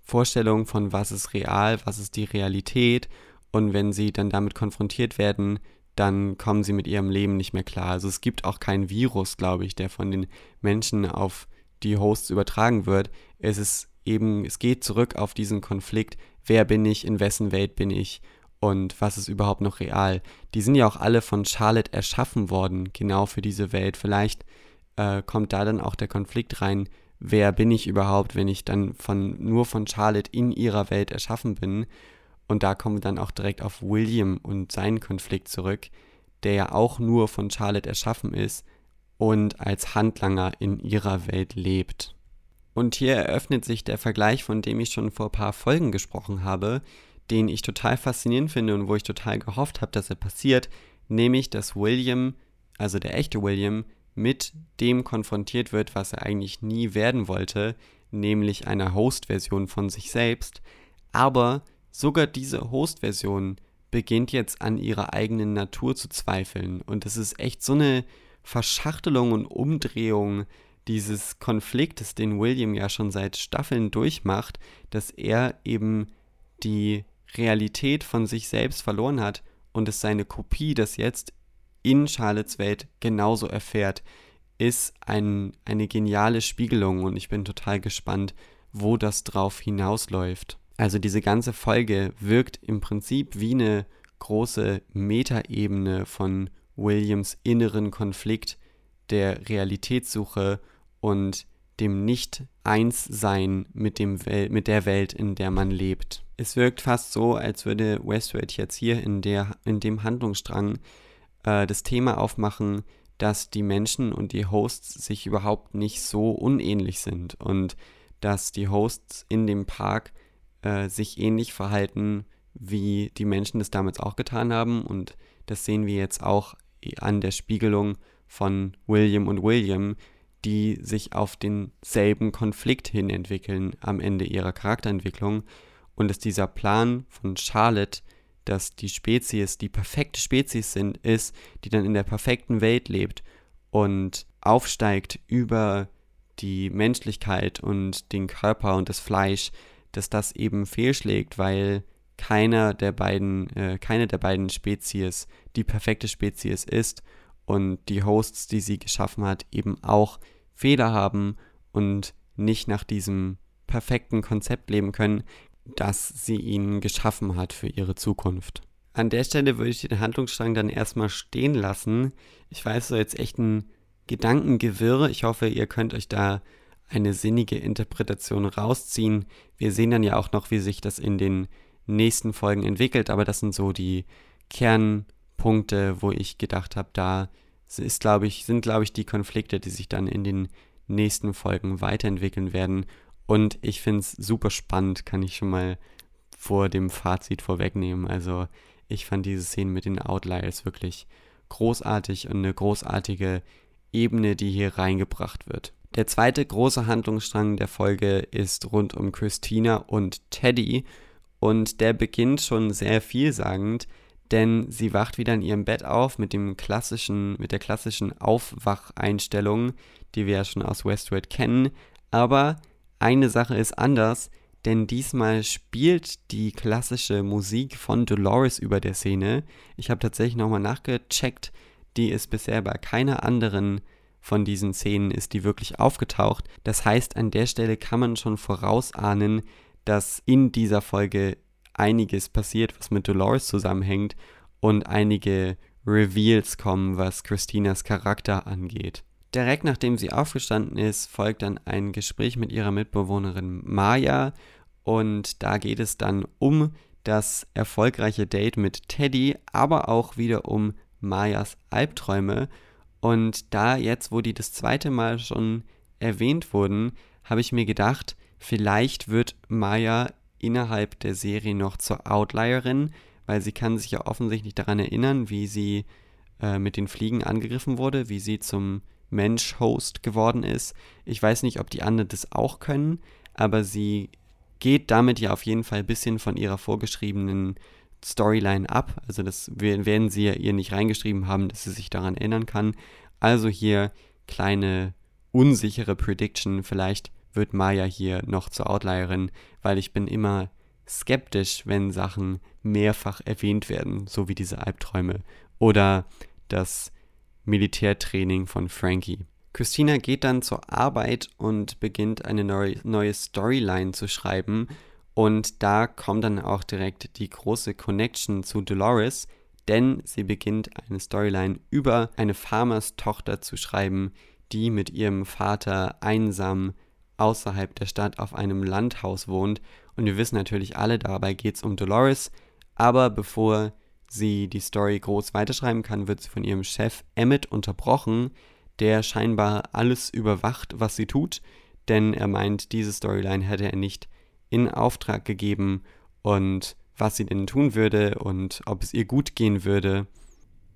Vorstellung von was ist real, was ist die Realität und wenn sie dann damit konfrontiert werden, dann kommen sie mit ihrem Leben nicht mehr klar. Also es gibt auch keinen Virus, glaube ich, der von den Menschen auf die Hosts übertragen wird. Es ist eben, es geht zurück auf diesen Konflikt, wer bin ich, in wessen Welt bin ich und was ist überhaupt noch real. Die sind ja auch alle von Charlotte erschaffen worden, genau für diese Welt. Vielleicht äh, kommt da dann auch der Konflikt rein, wer bin ich überhaupt, wenn ich dann von nur von Charlotte in ihrer Welt erschaffen bin. Und da kommen wir dann auch direkt auf William und seinen Konflikt zurück, der ja auch nur von Charlotte erschaffen ist und als Handlanger in ihrer Welt lebt. Und hier eröffnet sich der Vergleich, von dem ich schon vor ein paar Folgen gesprochen habe, den ich total faszinierend finde und wo ich total gehofft habe, dass er passiert, nämlich dass William, also der echte William, mit dem konfrontiert wird, was er eigentlich nie werden wollte, nämlich einer Host-Version von sich selbst. Aber sogar diese Host-Version beginnt jetzt an ihrer eigenen Natur zu zweifeln. Und es ist echt so eine Verschachtelung und Umdrehung dieses Konfliktes, den William ja schon seit Staffeln durchmacht, dass er eben die Realität von sich selbst verloren hat und es seine Kopie das jetzt in Charlottes Welt genauso erfährt, ist ein, eine geniale Spiegelung und ich bin total gespannt, wo das drauf hinausläuft. Also diese ganze Folge wirkt im Prinzip wie eine große Metaebene von Williams inneren Konflikt der Realitätssuche und dem Nicht-Eins-Sein mit, mit der Welt, in der man lebt. Es wirkt fast so, als würde Westworld jetzt hier in, der, in dem Handlungsstrang äh, das Thema aufmachen, dass die Menschen und die Hosts sich überhaupt nicht so unähnlich sind und dass die Hosts in dem Park äh, sich ähnlich verhalten, wie die Menschen das damals auch getan haben. Und das sehen wir jetzt auch an der Spiegelung von William und William, die sich auf denselben Konflikt hin entwickeln am Ende ihrer Charakterentwicklung und dass dieser Plan von Charlotte, dass die Spezies die perfekte Spezies sind, ist, die dann in der perfekten Welt lebt und aufsteigt über die Menschlichkeit und den Körper und das Fleisch, dass das eben fehlschlägt, weil keiner der beiden, äh, keine der beiden Spezies die perfekte Spezies ist und die Hosts, die sie geschaffen hat, eben auch Fehler haben und nicht nach diesem perfekten Konzept leben können, das sie ihnen geschaffen hat für ihre Zukunft. An der Stelle würde ich den Handlungsstrang dann erstmal stehen lassen. Ich weiß, so jetzt echt ein Gedankengewirr. Ich hoffe, ihr könnt euch da eine sinnige Interpretation rausziehen. Wir sehen dann ja auch noch, wie sich das in den nächsten Folgen entwickelt, aber das sind so die Kernpunkte, wo ich gedacht habe, da ist, glaube ich, sind, glaube ich, die Konflikte, die sich dann in den nächsten Folgen weiterentwickeln werden. Und ich finde es super spannend, kann ich schon mal vor dem Fazit vorwegnehmen. Also ich fand diese Szene mit den Outliers wirklich großartig und eine großartige Ebene, die hier reingebracht wird. Der zweite große Handlungsstrang der Folge ist rund um Christina und Teddy und der beginnt schon sehr vielsagend, denn sie wacht wieder in ihrem Bett auf mit dem klassischen, mit der klassischen Aufwacheinstellung, die wir ja schon aus Westworld kennen. Aber eine Sache ist anders, denn diesmal spielt die klassische Musik von Dolores über der Szene. Ich habe tatsächlich nochmal nachgecheckt, die ist bisher bei keiner anderen von diesen Szenen ist die wirklich aufgetaucht. Das heißt, an der Stelle kann man schon vorausahnen, dass in dieser Folge einiges passiert, was mit Dolores zusammenhängt und einige Reveals kommen, was Christinas Charakter angeht. Direkt nachdem sie aufgestanden ist, folgt dann ein Gespräch mit ihrer Mitbewohnerin Maya und da geht es dann um das erfolgreiche Date mit Teddy, aber auch wieder um Mayas Albträume. Und da jetzt, wo die das zweite Mal schon erwähnt wurden, habe ich mir gedacht, vielleicht wird Maya innerhalb der Serie noch zur Outlierin, weil sie kann sich ja offensichtlich daran erinnern, wie sie äh, mit den Fliegen angegriffen wurde, wie sie zum Mensch-Host geworden ist. Ich weiß nicht, ob die anderen das auch können, aber sie geht damit ja auf jeden Fall ein bisschen von ihrer vorgeschriebenen Storyline ab. Also das werden sie ja ihr nicht reingeschrieben haben, dass sie sich daran erinnern kann. Also hier kleine unsichere Prediction. Vielleicht wird Maya hier noch zur Outlierin, weil ich bin immer skeptisch, wenn Sachen mehrfach erwähnt werden, so wie diese Albträume oder das Militärtraining von Frankie. Christina geht dann zur Arbeit und beginnt eine neue, neue Storyline zu schreiben und da kommt dann auch direkt die große Connection zu Dolores, denn sie beginnt eine Storyline über eine Farmerstochter zu schreiben, die mit ihrem Vater einsam außerhalb der Stadt auf einem Landhaus wohnt. Und wir wissen natürlich alle, dabei geht es um Dolores. Aber bevor sie die Story groß weiterschreiben kann, wird sie von ihrem Chef Emmett unterbrochen, der scheinbar alles überwacht, was sie tut, denn er meint, diese Storyline hätte er nicht in Auftrag gegeben und was sie denn tun würde und ob es ihr gut gehen würde.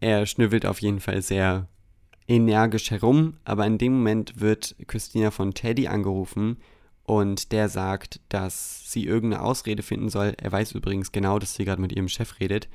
Er schnüffelt auf jeden Fall sehr energisch herum, aber in dem Moment wird Christina von Teddy angerufen und der sagt, dass sie irgendeine Ausrede finden soll. Er weiß übrigens genau, dass sie gerade mit ihrem Chef redet,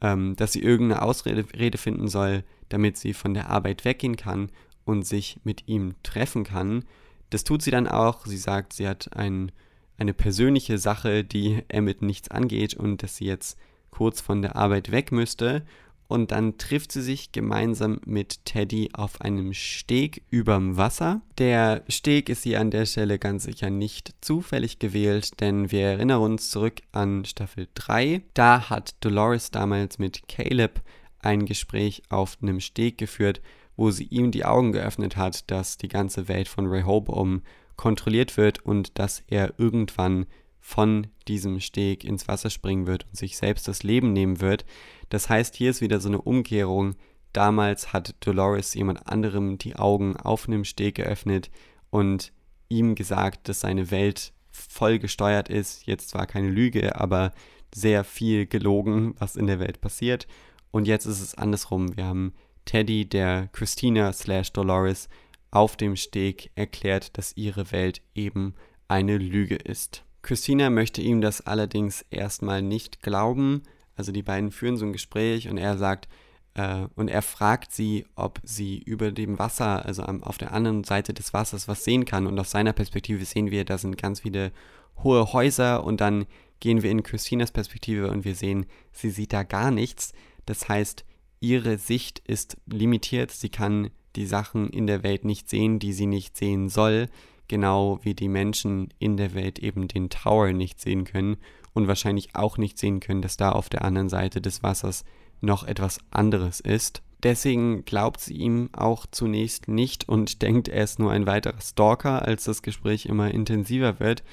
ähm, dass sie irgendeine Ausrede finden soll, damit sie von der Arbeit weggehen kann und sich mit ihm treffen kann. Das tut sie dann auch. Sie sagt, sie hat ein eine persönliche Sache, die Emmett nichts angeht und dass sie jetzt kurz von der Arbeit weg müsste. Und dann trifft sie sich gemeinsam mit Teddy auf einem Steg überm Wasser. Der Steg ist hier an der Stelle ganz sicher nicht zufällig gewählt, denn wir erinnern uns zurück an Staffel 3. Da hat Dolores damals mit Caleb ein Gespräch auf einem Steg geführt, wo sie ihm die Augen geöffnet hat, dass die ganze Welt von Rehoboam kontrolliert wird und dass er irgendwann von diesem Steg ins Wasser springen wird und sich selbst das Leben nehmen wird. Das heißt, hier ist wieder so eine Umkehrung. Damals hat Dolores jemand anderem die Augen auf einem Steg geöffnet und ihm gesagt, dass seine Welt voll gesteuert ist. Jetzt zwar keine Lüge, aber sehr viel gelogen, was in der Welt passiert. Und jetzt ist es andersrum. Wir haben Teddy, der Christina slash Dolores auf dem Steg erklärt, dass ihre Welt eben eine Lüge ist. Christina möchte ihm das allerdings erstmal nicht glauben. Also die beiden führen so ein Gespräch und er sagt, äh, und er fragt sie, ob sie über dem Wasser, also am, auf der anderen Seite des Wassers, was sehen kann. Und aus seiner Perspektive sehen wir, da sind ganz viele hohe Häuser und dann gehen wir in Christinas Perspektive und wir sehen, sie sieht da gar nichts. Das heißt, ihre Sicht ist limitiert. Sie kann die Sachen in der Welt nicht sehen, die sie nicht sehen soll, genau wie die Menschen in der Welt eben den Tower nicht sehen können und wahrscheinlich auch nicht sehen können, dass da auf der anderen Seite des Wassers noch etwas anderes ist. Deswegen glaubt sie ihm auch zunächst nicht und denkt, er ist nur ein weiterer Stalker, als das Gespräch immer intensiver wird.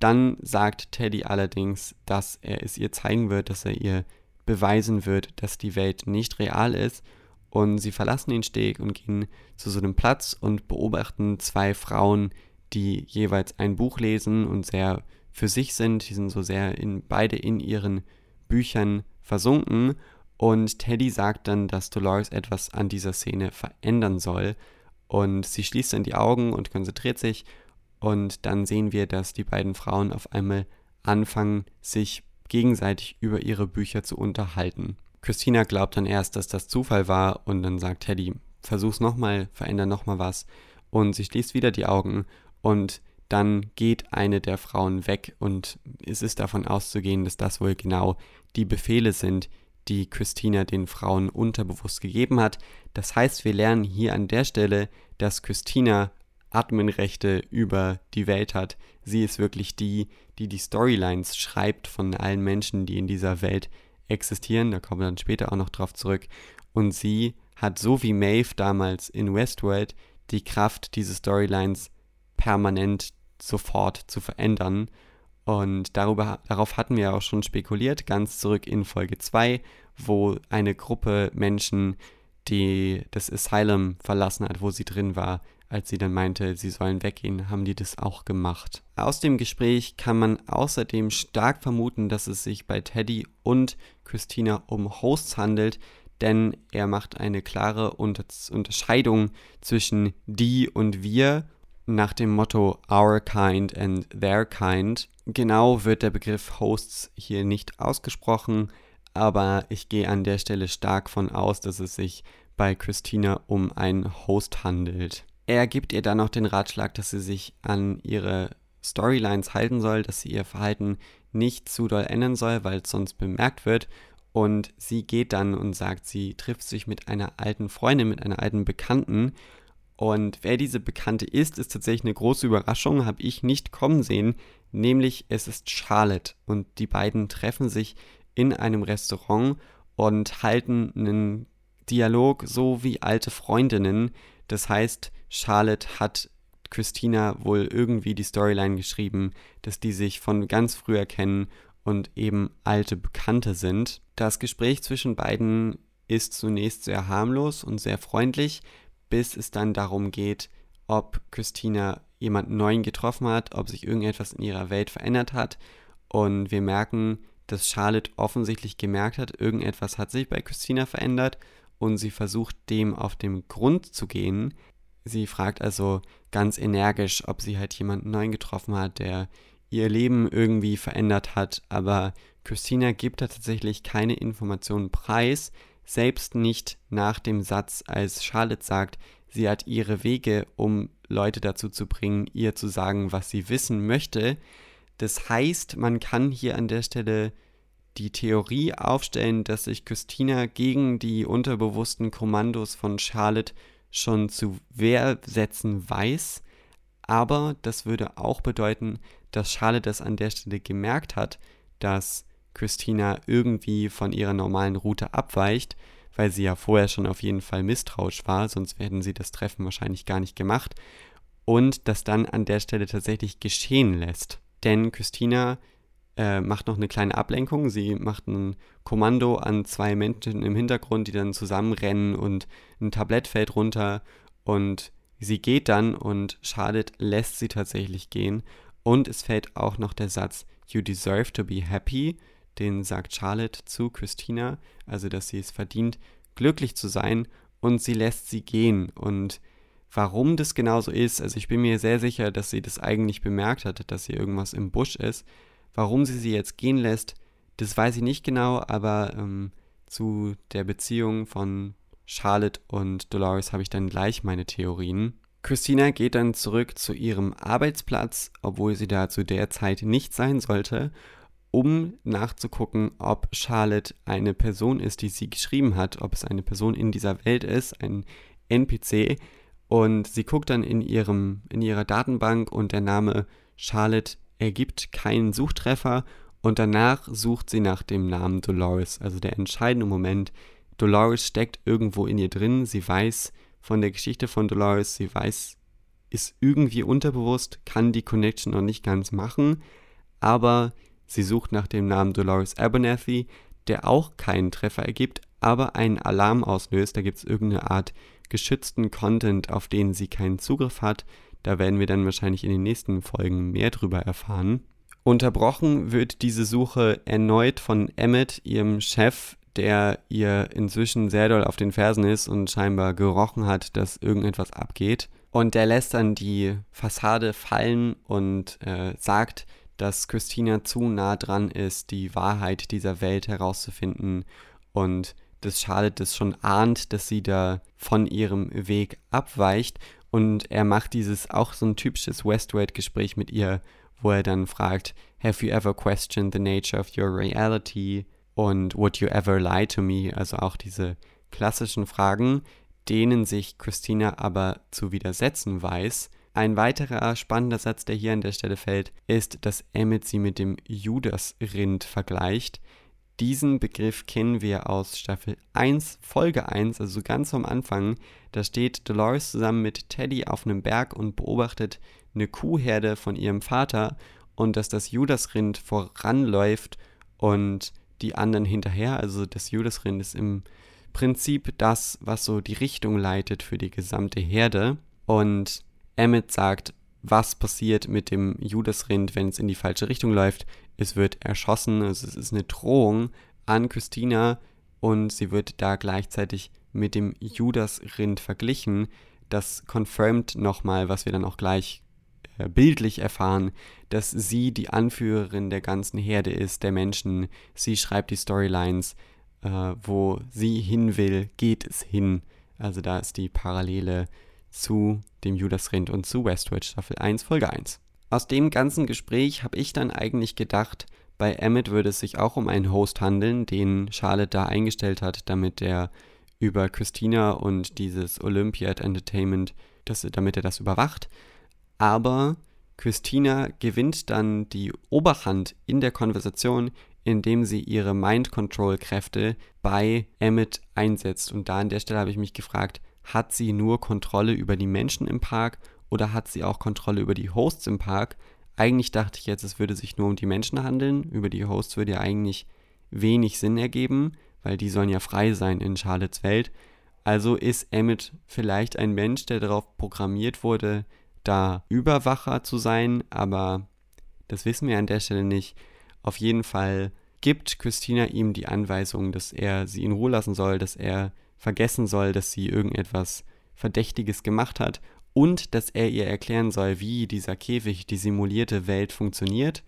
Dann sagt Teddy allerdings, dass er es ihr zeigen wird, dass er ihr beweisen wird, dass die Welt nicht real ist und sie verlassen den Steg und gehen zu so einem Platz und beobachten zwei Frauen, die jeweils ein Buch lesen und sehr für sich sind. Die sind so sehr in, beide in ihren Büchern versunken. Und Teddy sagt dann, dass Dolores etwas an dieser Szene verändern soll. Und sie schließt dann die Augen und konzentriert sich. Und dann sehen wir, dass die beiden Frauen auf einmal anfangen, sich gegenseitig über ihre Bücher zu unterhalten. Christina glaubt dann erst, dass das Zufall war und dann sagt Teddy, versuch's nochmal, veränder nochmal was. Und sie schließt wieder die Augen und dann geht eine der Frauen weg und es ist davon auszugehen, dass das wohl genau die Befehle sind, die Christina den Frauen unterbewusst gegeben hat. Das heißt, wir lernen hier an der Stelle, dass Christina Adminrechte über die Welt hat. Sie ist wirklich die, die die Storylines schreibt von allen Menschen, die in dieser Welt existieren. Da kommen wir dann später auch noch drauf zurück. Und sie hat so wie Maeve damals in Westworld die Kraft, diese Storylines permanent sofort zu verändern. Und darüber, darauf hatten wir auch schon spekuliert, ganz zurück in Folge 2, wo eine Gruppe Menschen, die das Asylum verlassen hat, wo sie drin war, als sie dann meinte, sie sollen weggehen, haben die das auch gemacht. Aus dem Gespräch kann man außerdem stark vermuten, dass es sich bei Teddy und Christina um Hosts handelt, denn er macht eine klare Unterscheidung zwischen die und wir nach dem Motto Our Kind and Their Kind. Genau wird der Begriff Hosts hier nicht ausgesprochen, aber ich gehe an der Stelle stark von aus, dass es sich bei Christina um einen Host handelt. Er gibt ihr dann noch den Ratschlag, dass sie sich an ihre Storylines halten soll, dass sie ihr Verhalten nicht zu doll ändern soll, weil es sonst bemerkt wird. Und sie geht dann und sagt, sie trifft sich mit einer alten Freundin, mit einer alten Bekannten. Und wer diese Bekannte ist, ist tatsächlich eine große Überraschung, habe ich nicht kommen sehen. Nämlich es ist Charlotte. Und die beiden treffen sich in einem Restaurant und halten einen Dialog so wie alte Freundinnen. Das heißt, Charlotte hat Christina wohl irgendwie die Storyline geschrieben, dass die sich von ganz früher kennen und eben alte Bekannte sind. Das Gespräch zwischen beiden ist zunächst sehr harmlos und sehr freundlich, bis es dann darum geht, ob Christina jemanden neuen getroffen hat, ob sich irgendetwas in ihrer Welt verändert hat. Und wir merken, dass Charlotte offensichtlich gemerkt hat, irgendetwas hat sich bei Christina verändert und sie versucht dem auf den Grund zu gehen, Sie fragt also ganz energisch, ob sie halt jemanden neuen getroffen hat, der ihr Leben irgendwie verändert hat, aber Christina gibt da tatsächlich keine Informationen preis, selbst nicht nach dem Satz, als Charlotte sagt, sie hat ihre Wege, um Leute dazu zu bringen, ihr zu sagen, was sie wissen möchte. Das heißt, man kann hier an der Stelle die Theorie aufstellen, dass sich Christina gegen die unterbewussten Kommandos von Charlotte schon zu Wehrsätzen weiß, aber das würde auch bedeuten, dass Charlotte das an der Stelle gemerkt hat, dass Christina irgendwie von ihrer normalen Route abweicht, weil sie ja vorher schon auf jeden Fall misstrauisch war, sonst hätten sie das Treffen wahrscheinlich gar nicht gemacht, und das dann an der Stelle tatsächlich geschehen lässt. Denn Christina äh, macht noch eine kleine Ablenkung. Sie macht ein Kommando an zwei Menschen im Hintergrund, die dann zusammenrennen und ein Tablett fällt runter und sie geht dann und Charlotte lässt sie tatsächlich gehen. Und es fällt auch noch der Satz You deserve to be happy, den sagt Charlotte zu Christina, also dass sie es verdient, glücklich zu sein und sie lässt sie gehen. Und warum das genauso ist, also ich bin mir sehr sicher, dass sie das eigentlich bemerkt hat, dass hier irgendwas im Busch ist, Warum sie sie jetzt gehen lässt, das weiß ich nicht genau, aber ähm, zu der Beziehung von Charlotte und Dolores habe ich dann gleich meine Theorien. Christina geht dann zurück zu ihrem Arbeitsplatz, obwohl sie da zu der Zeit nicht sein sollte, um nachzugucken, ob Charlotte eine Person ist, die sie geschrieben hat, ob es eine Person in dieser Welt ist, ein NPC. Und sie guckt dann in, ihrem, in ihrer Datenbank und der Name Charlotte ergibt keinen Suchtreffer und danach sucht sie nach dem Namen Dolores. Also der entscheidende Moment. Dolores steckt irgendwo in ihr drin. Sie weiß von der Geschichte von Dolores. Sie weiß, ist irgendwie unterbewusst, kann die Connection noch nicht ganz machen. Aber sie sucht nach dem Namen Dolores Abernathy, der auch keinen Treffer ergibt, aber einen Alarm auslöst. Da gibt es irgendeine Art geschützten Content, auf den sie keinen Zugriff hat. Da werden wir dann wahrscheinlich in den nächsten Folgen mehr drüber erfahren. Unterbrochen wird diese Suche erneut von Emmett, ihrem Chef, der ihr inzwischen sehr doll auf den Fersen ist und scheinbar gerochen hat, dass irgendetwas abgeht. Und der lässt dann die Fassade fallen und äh, sagt, dass Christina zu nah dran ist, die Wahrheit dieser Welt herauszufinden und dass Charlotte das schon ahnt, dass sie da von ihrem Weg abweicht Und er macht dieses auch so ein typisches Westworld-Gespräch mit ihr, wo er dann fragt, Have you ever questioned the nature of your reality? Und would you ever lie to me? Also auch diese klassischen Fragen, denen sich Christina aber zu widersetzen weiß. Ein weiterer spannender Satz, der hier an der Stelle fällt, ist, dass Emmett sie mit dem Judasrind vergleicht. Diesen Begriff kennen wir aus Staffel 1, Folge 1, also ganz am Anfang. Da steht Dolores zusammen mit Teddy auf einem Berg und beobachtet eine Kuhherde von ihrem Vater und dass das Judasrind voranläuft und die anderen hinterher. Also das Judasrind ist im Prinzip das, was so die Richtung leitet für die gesamte Herde. Und Emmett sagt, was passiert mit dem Judasrind, wenn es in die falsche Richtung läuft. Es wird erschossen, also es ist eine Drohung an Christina und sie wird da gleichzeitig mit dem Judasrind verglichen. Das confirmt nochmal, was wir dann auch gleich äh, bildlich erfahren, dass sie die Anführerin der ganzen Herde ist, der Menschen. Sie schreibt die Storylines, äh, wo sie hin will, geht es hin. Also da ist die Parallele zu dem Judasrind und zu Westworld Staffel 1 Folge 1. Aus dem ganzen Gespräch habe ich dann eigentlich gedacht, bei Emmett würde es sich auch um einen Host handeln, den Charlotte da eingestellt hat, damit er über Christina und dieses Olympiad Entertainment, das, damit er das überwacht. Aber Christina gewinnt dann die Oberhand in der Konversation, indem sie ihre Mind-Control-Kräfte bei Emmett einsetzt. Und da an der Stelle habe ich mich gefragt, hat sie nur Kontrolle über die Menschen im Park oder hat sie auch Kontrolle über die Hosts im Park? Eigentlich dachte ich jetzt, es würde sich nur um die Menschen handeln. Über die Hosts würde ja eigentlich wenig Sinn ergeben, weil die sollen ja frei sein in Charlottes Welt. Also ist Emmett vielleicht ein Mensch, der darauf programmiert wurde, da Überwacher zu sein, aber das wissen wir an der Stelle nicht. Auf jeden Fall gibt Christina ihm die Anweisung, dass er sie in Ruhe lassen soll, dass er vergessen soll, dass sie irgendetwas Verdächtiges gemacht hat und dass er ihr erklären soll, wie dieser Käfig, die simulierte Welt funktioniert.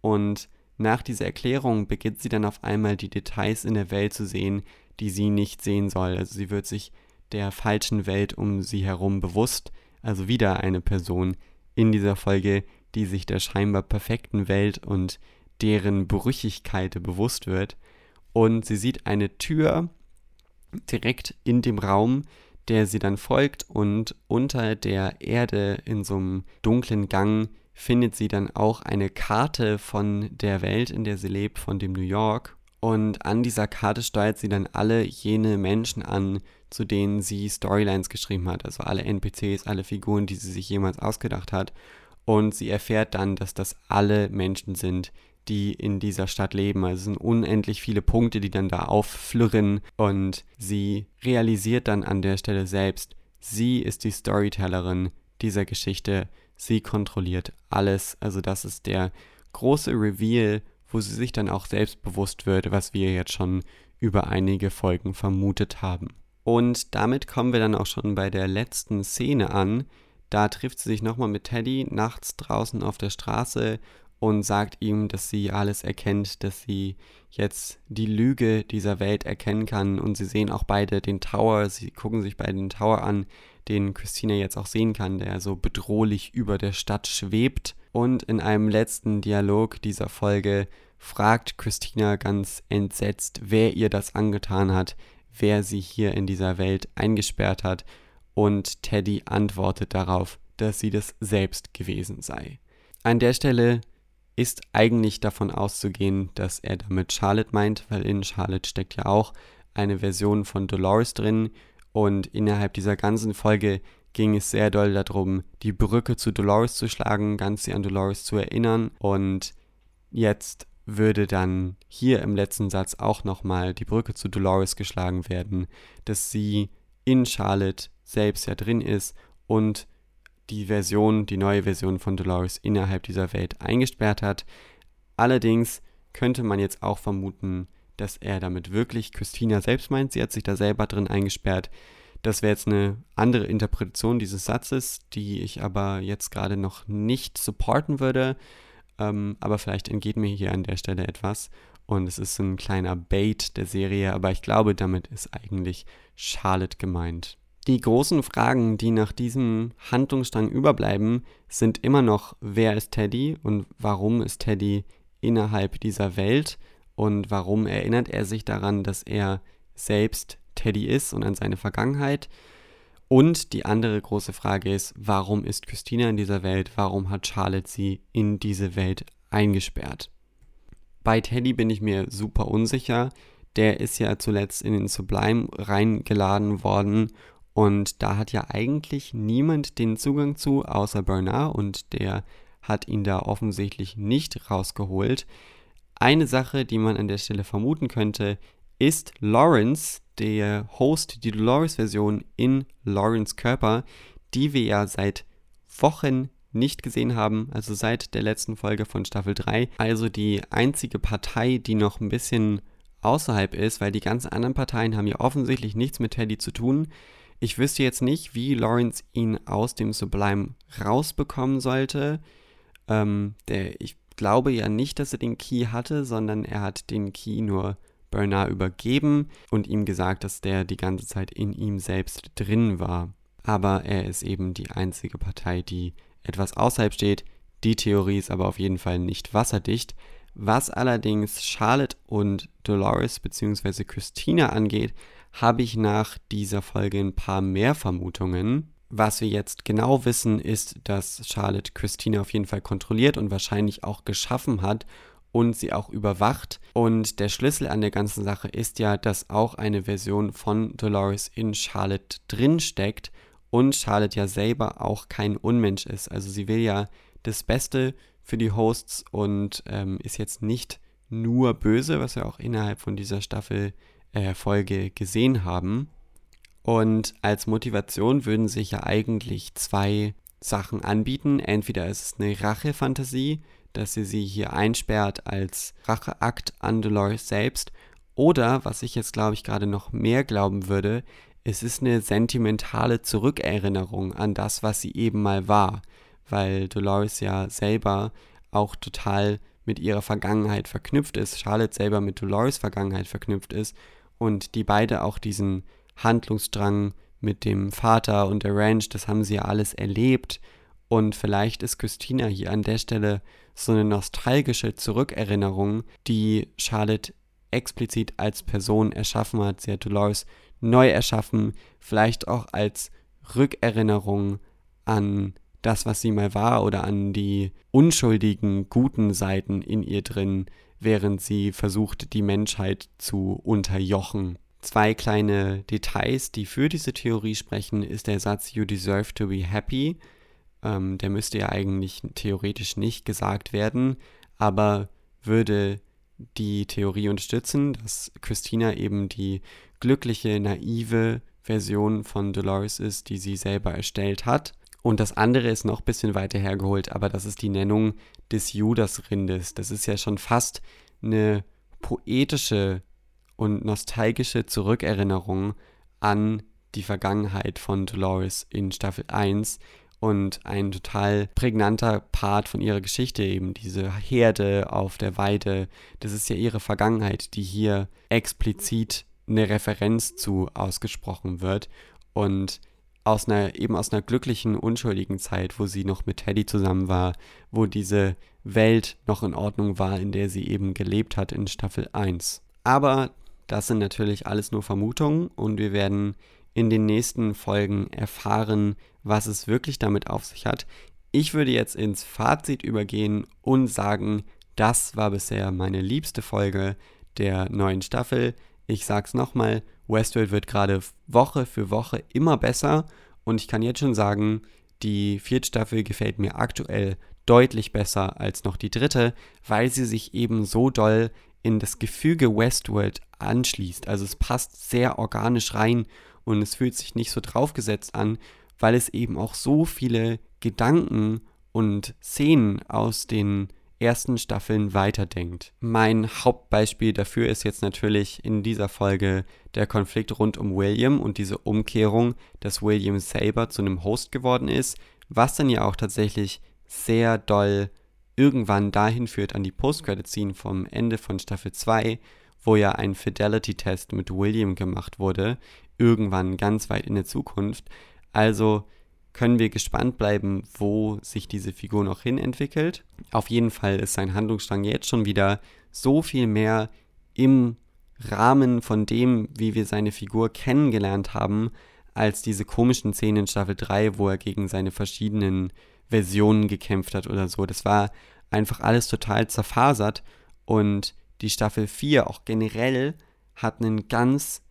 Und nach dieser Erklärung beginnt sie dann auf einmal die Details in der Welt zu sehen, die sie nicht sehen soll. Also sie wird sich der falschen Welt um sie herum bewusst. Also wieder eine Person in dieser Folge, die sich der scheinbar perfekten Welt und deren Brüchigkeit bewusst wird. Und sie sieht eine Tür direkt in dem Raum, der sie dann folgt und unter der Erde in so einem dunklen Gang findet sie dann auch eine Karte von der Welt, in der sie lebt, von dem New York. Und an dieser Karte steuert sie dann alle jene Menschen an, zu denen sie Storylines geschrieben hat, also alle NPCs, alle Figuren, die sie sich jemals ausgedacht hat. Und sie erfährt dann, dass das alle Menschen sind, die in dieser Stadt leben. Also es sind unendlich viele Punkte, die dann da aufflirren und sie realisiert dann an der Stelle selbst, sie ist die Storytellerin dieser Geschichte, sie kontrolliert alles. Also das ist der große Reveal, wo sie sich dann auch selbst bewusst wird, was wir jetzt schon über einige Folgen vermutet haben. Und damit kommen wir dann auch schon bei der letzten Szene an. Da trifft sie sich nochmal mit Teddy nachts draußen auf der Straße und sagt ihm, dass sie alles erkennt, dass sie jetzt die Lüge dieser Welt erkennen kann. Und sie sehen auch beide den Tower, sie gucken sich beide den Tower an, den Christina jetzt auch sehen kann, der so bedrohlich über der Stadt schwebt. Und in einem letzten Dialog dieser Folge fragt Christina ganz entsetzt, wer ihr das angetan hat, wer sie hier in dieser Welt eingesperrt hat. Und Teddy antwortet darauf, dass sie das selbst gewesen sei. An der Stelle ist eigentlich davon auszugehen, dass er damit Charlotte meint, weil in Charlotte steckt ja auch eine Version von Dolores drin. Und innerhalb dieser ganzen Folge ging es sehr doll darum, die Brücke zu Dolores zu schlagen, ganz sie an Dolores zu erinnern. Und jetzt würde dann hier im letzten Satz auch nochmal die Brücke zu Dolores geschlagen werden, dass sie in Charlotte selbst ja drin ist und die Version, die neue Version von Dolores innerhalb dieser Welt eingesperrt hat. Allerdings könnte man jetzt auch vermuten, dass er damit wirklich Christina selbst meint. Sie hat sich da selber drin eingesperrt. Das wäre jetzt eine andere Interpretation dieses Satzes, die ich aber jetzt gerade noch nicht supporten würde. Ähm, aber vielleicht entgeht mir hier an der Stelle etwas. Und es ist ein kleiner Bait der Serie, aber ich glaube, damit ist eigentlich Charlotte gemeint. Die großen Fragen, die nach diesem Handlungsstrang überbleiben, sind immer noch, wer ist Teddy und warum ist Teddy innerhalb dieser Welt und warum erinnert er sich daran, dass er selbst Teddy ist und an seine Vergangenheit. Und die andere große Frage ist, warum ist Christina in dieser Welt? Warum hat Charlotte sie in diese Welt eingesperrt? Bei Teddy bin ich mir super unsicher. Der ist ja zuletzt in den Sublime reingeladen worden und da hat ja eigentlich niemand den Zugang zu, außer Bernard und der hat ihn da offensichtlich nicht rausgeholt. Eine Sache, die man an der Stelle vermuten könnte, ist Lawrence, der Host, die Dolores-Version in Lawrence Körper, die wir ja seit Wochen nicht gesehen haben, also seit der letzten Folge von Staffel 3. Also die einzige Partei, die noch ein bisschen außerhalb ist, weil die ganzen anderen Parteien haben ja offensichtlich nichts mit Teddy zu tun. Ich wüsste jetzt nicht, wie Lawrence ihn aus dem Sublime rausbekommen sollte. Ähm, der, ich glaube ja nicht, dass er den Key hatte, sondern er hat den Key nur Bernard übergeben und ihm gesagt, dass der die ganze Zeit in ihm selbst drin war. Aber er ist eben die einzige Partei, die etwas außerhalb steht. Die Theorie ist aber auf jeden Fall nicht wasserdicht. Was allerdings Charlotte und Dolores bzw. Christina angeht, habe ich nach dieser Folge ein paar mehr Vermutungen. Was wir jetzt genau wissen, ist, dass Charlotte Christina auf jeden Fall kontrolliert und wahrscheinlich auch geschaffen hat und sie auch überwacht. Und der Schlüssel an der ganzen Sache ist ja, dass auch eine Version von Dolores in Charlotte drin steckt und Charlotte ja selber auch kein Unmensch ist. Also sie will ja das Beste für die Hosts und ähm, ist jetzt nicht nur böse, was wir auch innerhalb von dieser Staffel äh, Folge gesehen haben. Und als Motivation würden sich ja eigentlich zwei Sachen anbieten. Entweder ist es eine Rachefantasie, dass sie sie hier einsperrt als Racheakt an Dolores selbst. Oder, was ich jetzt glaube ich gerade noch mehr glauben würde, es ist eine sentimentale Zurückerinnerung an das, was sie eben mal war, weil Dolores ja selber auch total mit ihrer Vergangenheit verknüpft ist, Charlotte selber mit Dolores Vergangenheit verknüpft ist und die beide auch diesen Handlungsdrang mit dem Vater und der Ranch, das haben sie ja alles erlebt und vielleicht ist Christina hier an der Stelle so eine nostalgische Zurückerinnerung, die Charlotte explizit als Person erschaffen hat. Sie hat Dolores neu erschaffen, vielleicht auch als Rückerinnerung an das, was sie mal war oder an die unschuldigen, guten Seiten in ihr drin, während sie versucht, die Menschheit zu unterjochen. Zwei kleine Details, die für diese Theorie sprechen, ist der Satz You deserve to be happy, ähm, der müsste ja eigentlich theoretisch nicht gesagt werden, aber würde die Theorie unterstützen, dass Christina eben die glückliche, naive Version von Dolores ist, die sie selber erstellt hat. Und das andere ist noch ein bisschen weiter hergeholt, aber das ist die Nennung des Judasrindes. Das ist ja schon fast eine poetische und nostalgische Zurückerinnerung an die Vergangenheit von Dolores in Staffel 1, und ein total prägnanter Part von ihrer Geschichte, eben diese Herde auf der Weide, das ist ja ihre Vergangenheit, die hier explizit eine Referenz zu ausgesprochen wird und aus einer eben aus einer glücklichen, unschuldigen Zeit, wo sie noch mit Teddy zusammen war, wo diese Welt noch in Ordnung war, in der sie eben gelebt hat in Staffel 1. Aber das sind natürlich alles nur Vermutungen und wir werden in den nächsten Folgen erfahren, was es wirklich damit auf sich hat. Ich würde jetzt ins Fazit übergehen und sagen, das war bisher meine liebste Folge der neuen Staffel. Ich sag's nochmal, Westworld wird gerade Woche für Woche immer besser und ich kann jetzt schon sagen, die vierte Staffel gefällt mir aktuell deutlich besser als noch die dritte, weil sie sich eben so doll in das Gefüge Westworld anschließt. Also es passt sehr organisch rein und es fühlt sich nicht so draufgesetzt an, weil es eben auch so viele Gedanken und Szenen aus den ersten Staffeln weiterdenkt. Mein Hauptbeispiel dafür ist jetzt natürlich in dieser Folge der Konflikt rund um William und diese Umkehrung, dass William selber zu einem Host geworden ist, was dann ja auch tatsächlich sehr doll irgendwann dahin führt an die Post-Credit-Scene vom Ende von Staffel 2, wo ja ein Fidelity-Test mit William gemacht wurde, irgendwann ganz weit in der Zukunft. Also können wir gespannt bleiben, wo sich diese Figur noch hin entwickelt. Auf jeden Fall ist sein Handlungsstrang jetzt schon wieder so viel mehr im Rahmen von dem, wie wir seine Figur kennengelernt haben, als diese komischen Szenen in Staffel 3, wo er gegen seine verschiedenen Versionen gekämpft hat oder so. Das war einfach alles total zerfasert und die Staffel 4 auch generell hat ein ganz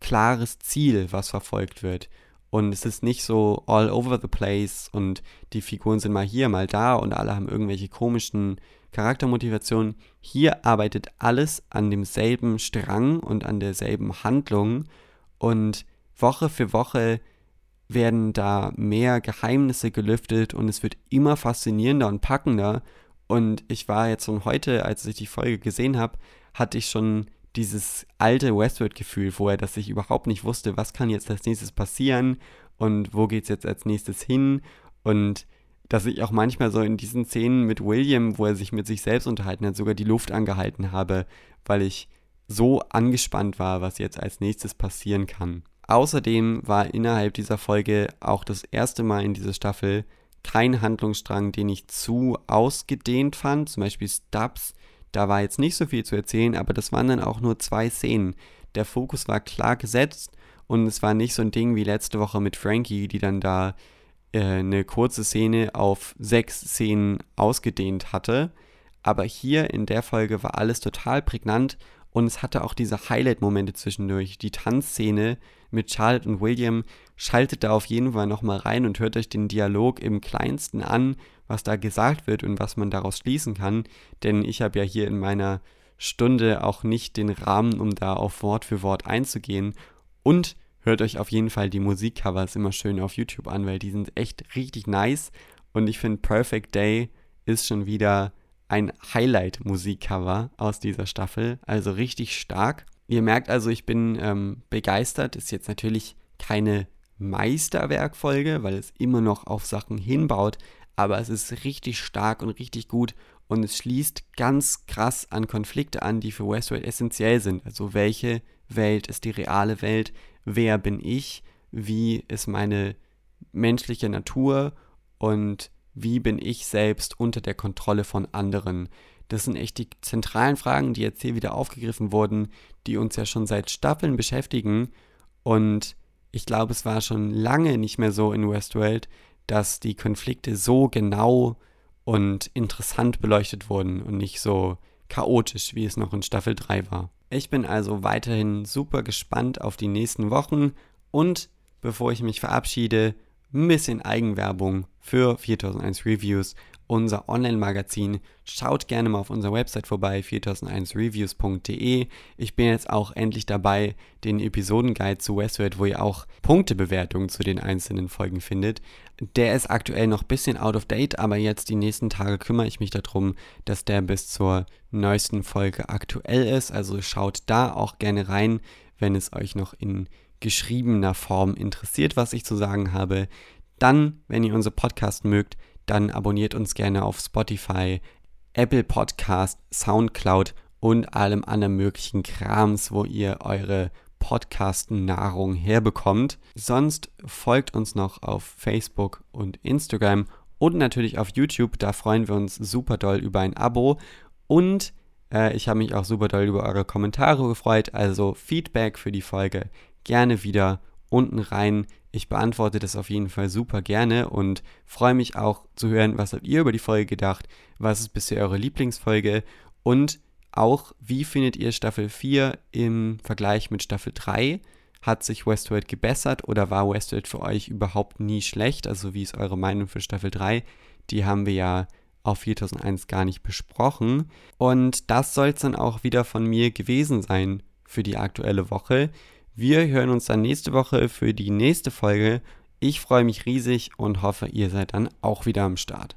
klares Ziel, was verfolgt wird. Und es ist nicht so all over the place und die Figuren sind mal hier, mal da und alle haben irgendwelche komischen Charaktermotivationen. Hier arbeitet alles an demselben Strang und an derselben Handlung und Woche für Woche werden da mehr Geheimnisse gelüftet und es wird immer faszinierender und packender. Und ich war jetzt schon heute, als ich die Folge gesehen habe, hatte ich schon dieses alte Westworld-Gefühl vorher, dass ich überhaupt nicht wusste, was kann jetzt als nächstes passieren und wo geht es jetzt als nächstes hin. Und dass ich auch manchmal so in diesen Szenen mit William, wo er sich mit sich selbst unterhalten hat, sogar die Luft angehalten habe, weil ich so angespannt war, was jetzt als nächstes passieren kann. Außerdem war innerhalb dieser Folge auch das erste Mal in dieser Staffel kein Handlungsstrang, den ich zu ausgedehnt fand. Zum Beispiel Stubbs da war jetzt nicht so viel zu erzählen, aber das waren dann auch nur zwei Szenen. Der Fokus war klar gesetzt und es war nicht so ein Ding wie letzte Woche mit Frankie, die dann da äh, eine kurze Szene auf sechs Szenen ausgedehnt hatte. Aber hier in der Folge war alles total prägnant und es hatte auch diese Highlight-Momente zwischendurch. Die Tanzszene mit Charlotte und William schaltet da auf jeden Fall nochmal rein und hört euch den Dialog im kleinsten an was da gesagt wird und was man daraus schließen kann. Denn ich habe ja hier in meiner Stunde auch nicht den Rahmen, um da auf Wort für Wort einzugehen. Und hört euch auf jeden Fall die Musikcovers immer schön auf YouTube an, weil die sind echt richtig nice. Und ich finde Perfect Day ist schon wieder ein Highlight-Musikcover aus dieser Staffel. Also richtig stark. Ihr merkt also, ich bin ähm, begeistert. Ist jetzt natürlich keine Meisterwerkfolge, weil es immer noch auf Sachen hinbaut aber es ist richtig stark und richtig gut und es schließt ganz krass an Konflikte an, die für Westworld essentiell sind. Also welche Welt ist die reale Welt? Wer bin ich? Wie ist meine menschliche Natur? Und wie bin ich selbst unter der Kontrolle von anderen? Das sind echt die zentralen Fragen, die jetzt hier wieder aufgegriffen wurden, die uns ja schon seit Staffeln beschäftigen. Und ich glaube, es war schon lange nicht mehr so in Westworld, dass die Konflikte so genau und interessant beleuchtet wurden und nicht so chaotisch, wie es noch in Staffel 3 war. Ich bin also weiterhin super gespannt auf die nächsten Wochen und bevor ich mich verabschiede, ein bisschen Eigenwerbung für 4001 Reviews unser Online-Magazin. Schaut gerne mal auf unserer Website vorbei, 4001reviews.de. Ich bin jetzt auch endlich dabei, den Episodenguide zu Westworld, wo ihr auch Punktebewertungen zu den einzelnen Folgen findet. Der ist aktuell noch ein bisschen out of date, aber jetzt die nächsten Tage kümmere ich mich darum, dass der bis zur neuesten Folge aktuell ist. Also schaut da auch gerne rein, wenn es euch noch in geschriebener Form interessiert, was ich zu sagen habe. Dann, wenn ihr unsere Podcast mögt, dann abonniert uns gerne auf Spotify, Apple Podcast, Soundcloud und allem anderen möglichen Krams, wo ihr eure Podcast-Nahrung herbekommt. Sonst folgt uns noch auf Facebook und Instagram und natürlich auf YouTube. Da freuen wir uns super doll über ein Abo. Und äh, ich habe mich auch super doll über eure Kommentare gefreut. Also Feedback für die Folge gerne wieder unten rein ich beantworte das auf jeden Fall super gerne und freue mich auch zu hören, was habt ihr über die Folge gedacht, was ist bisher eure Lieblingsfolge und auch, wie findet ihr Staffel 4 im Vergleich mit Staffel 3? Hat sich Westworld gebessert oder war Westworld für euch überhaupt nie schlecht? Also wie ist eure Meinung für Staffel 3? Die haben wir ja auf 4001 gar nicht besprochen. Und das soll es dann auch wieder von mir gewesen sein für die aktuelle Woche. Wir hören uns dann nächste Woche für die nächste Folge. Ich freue mich riesig und hoffe, ihr seid dann auch wieder am Start.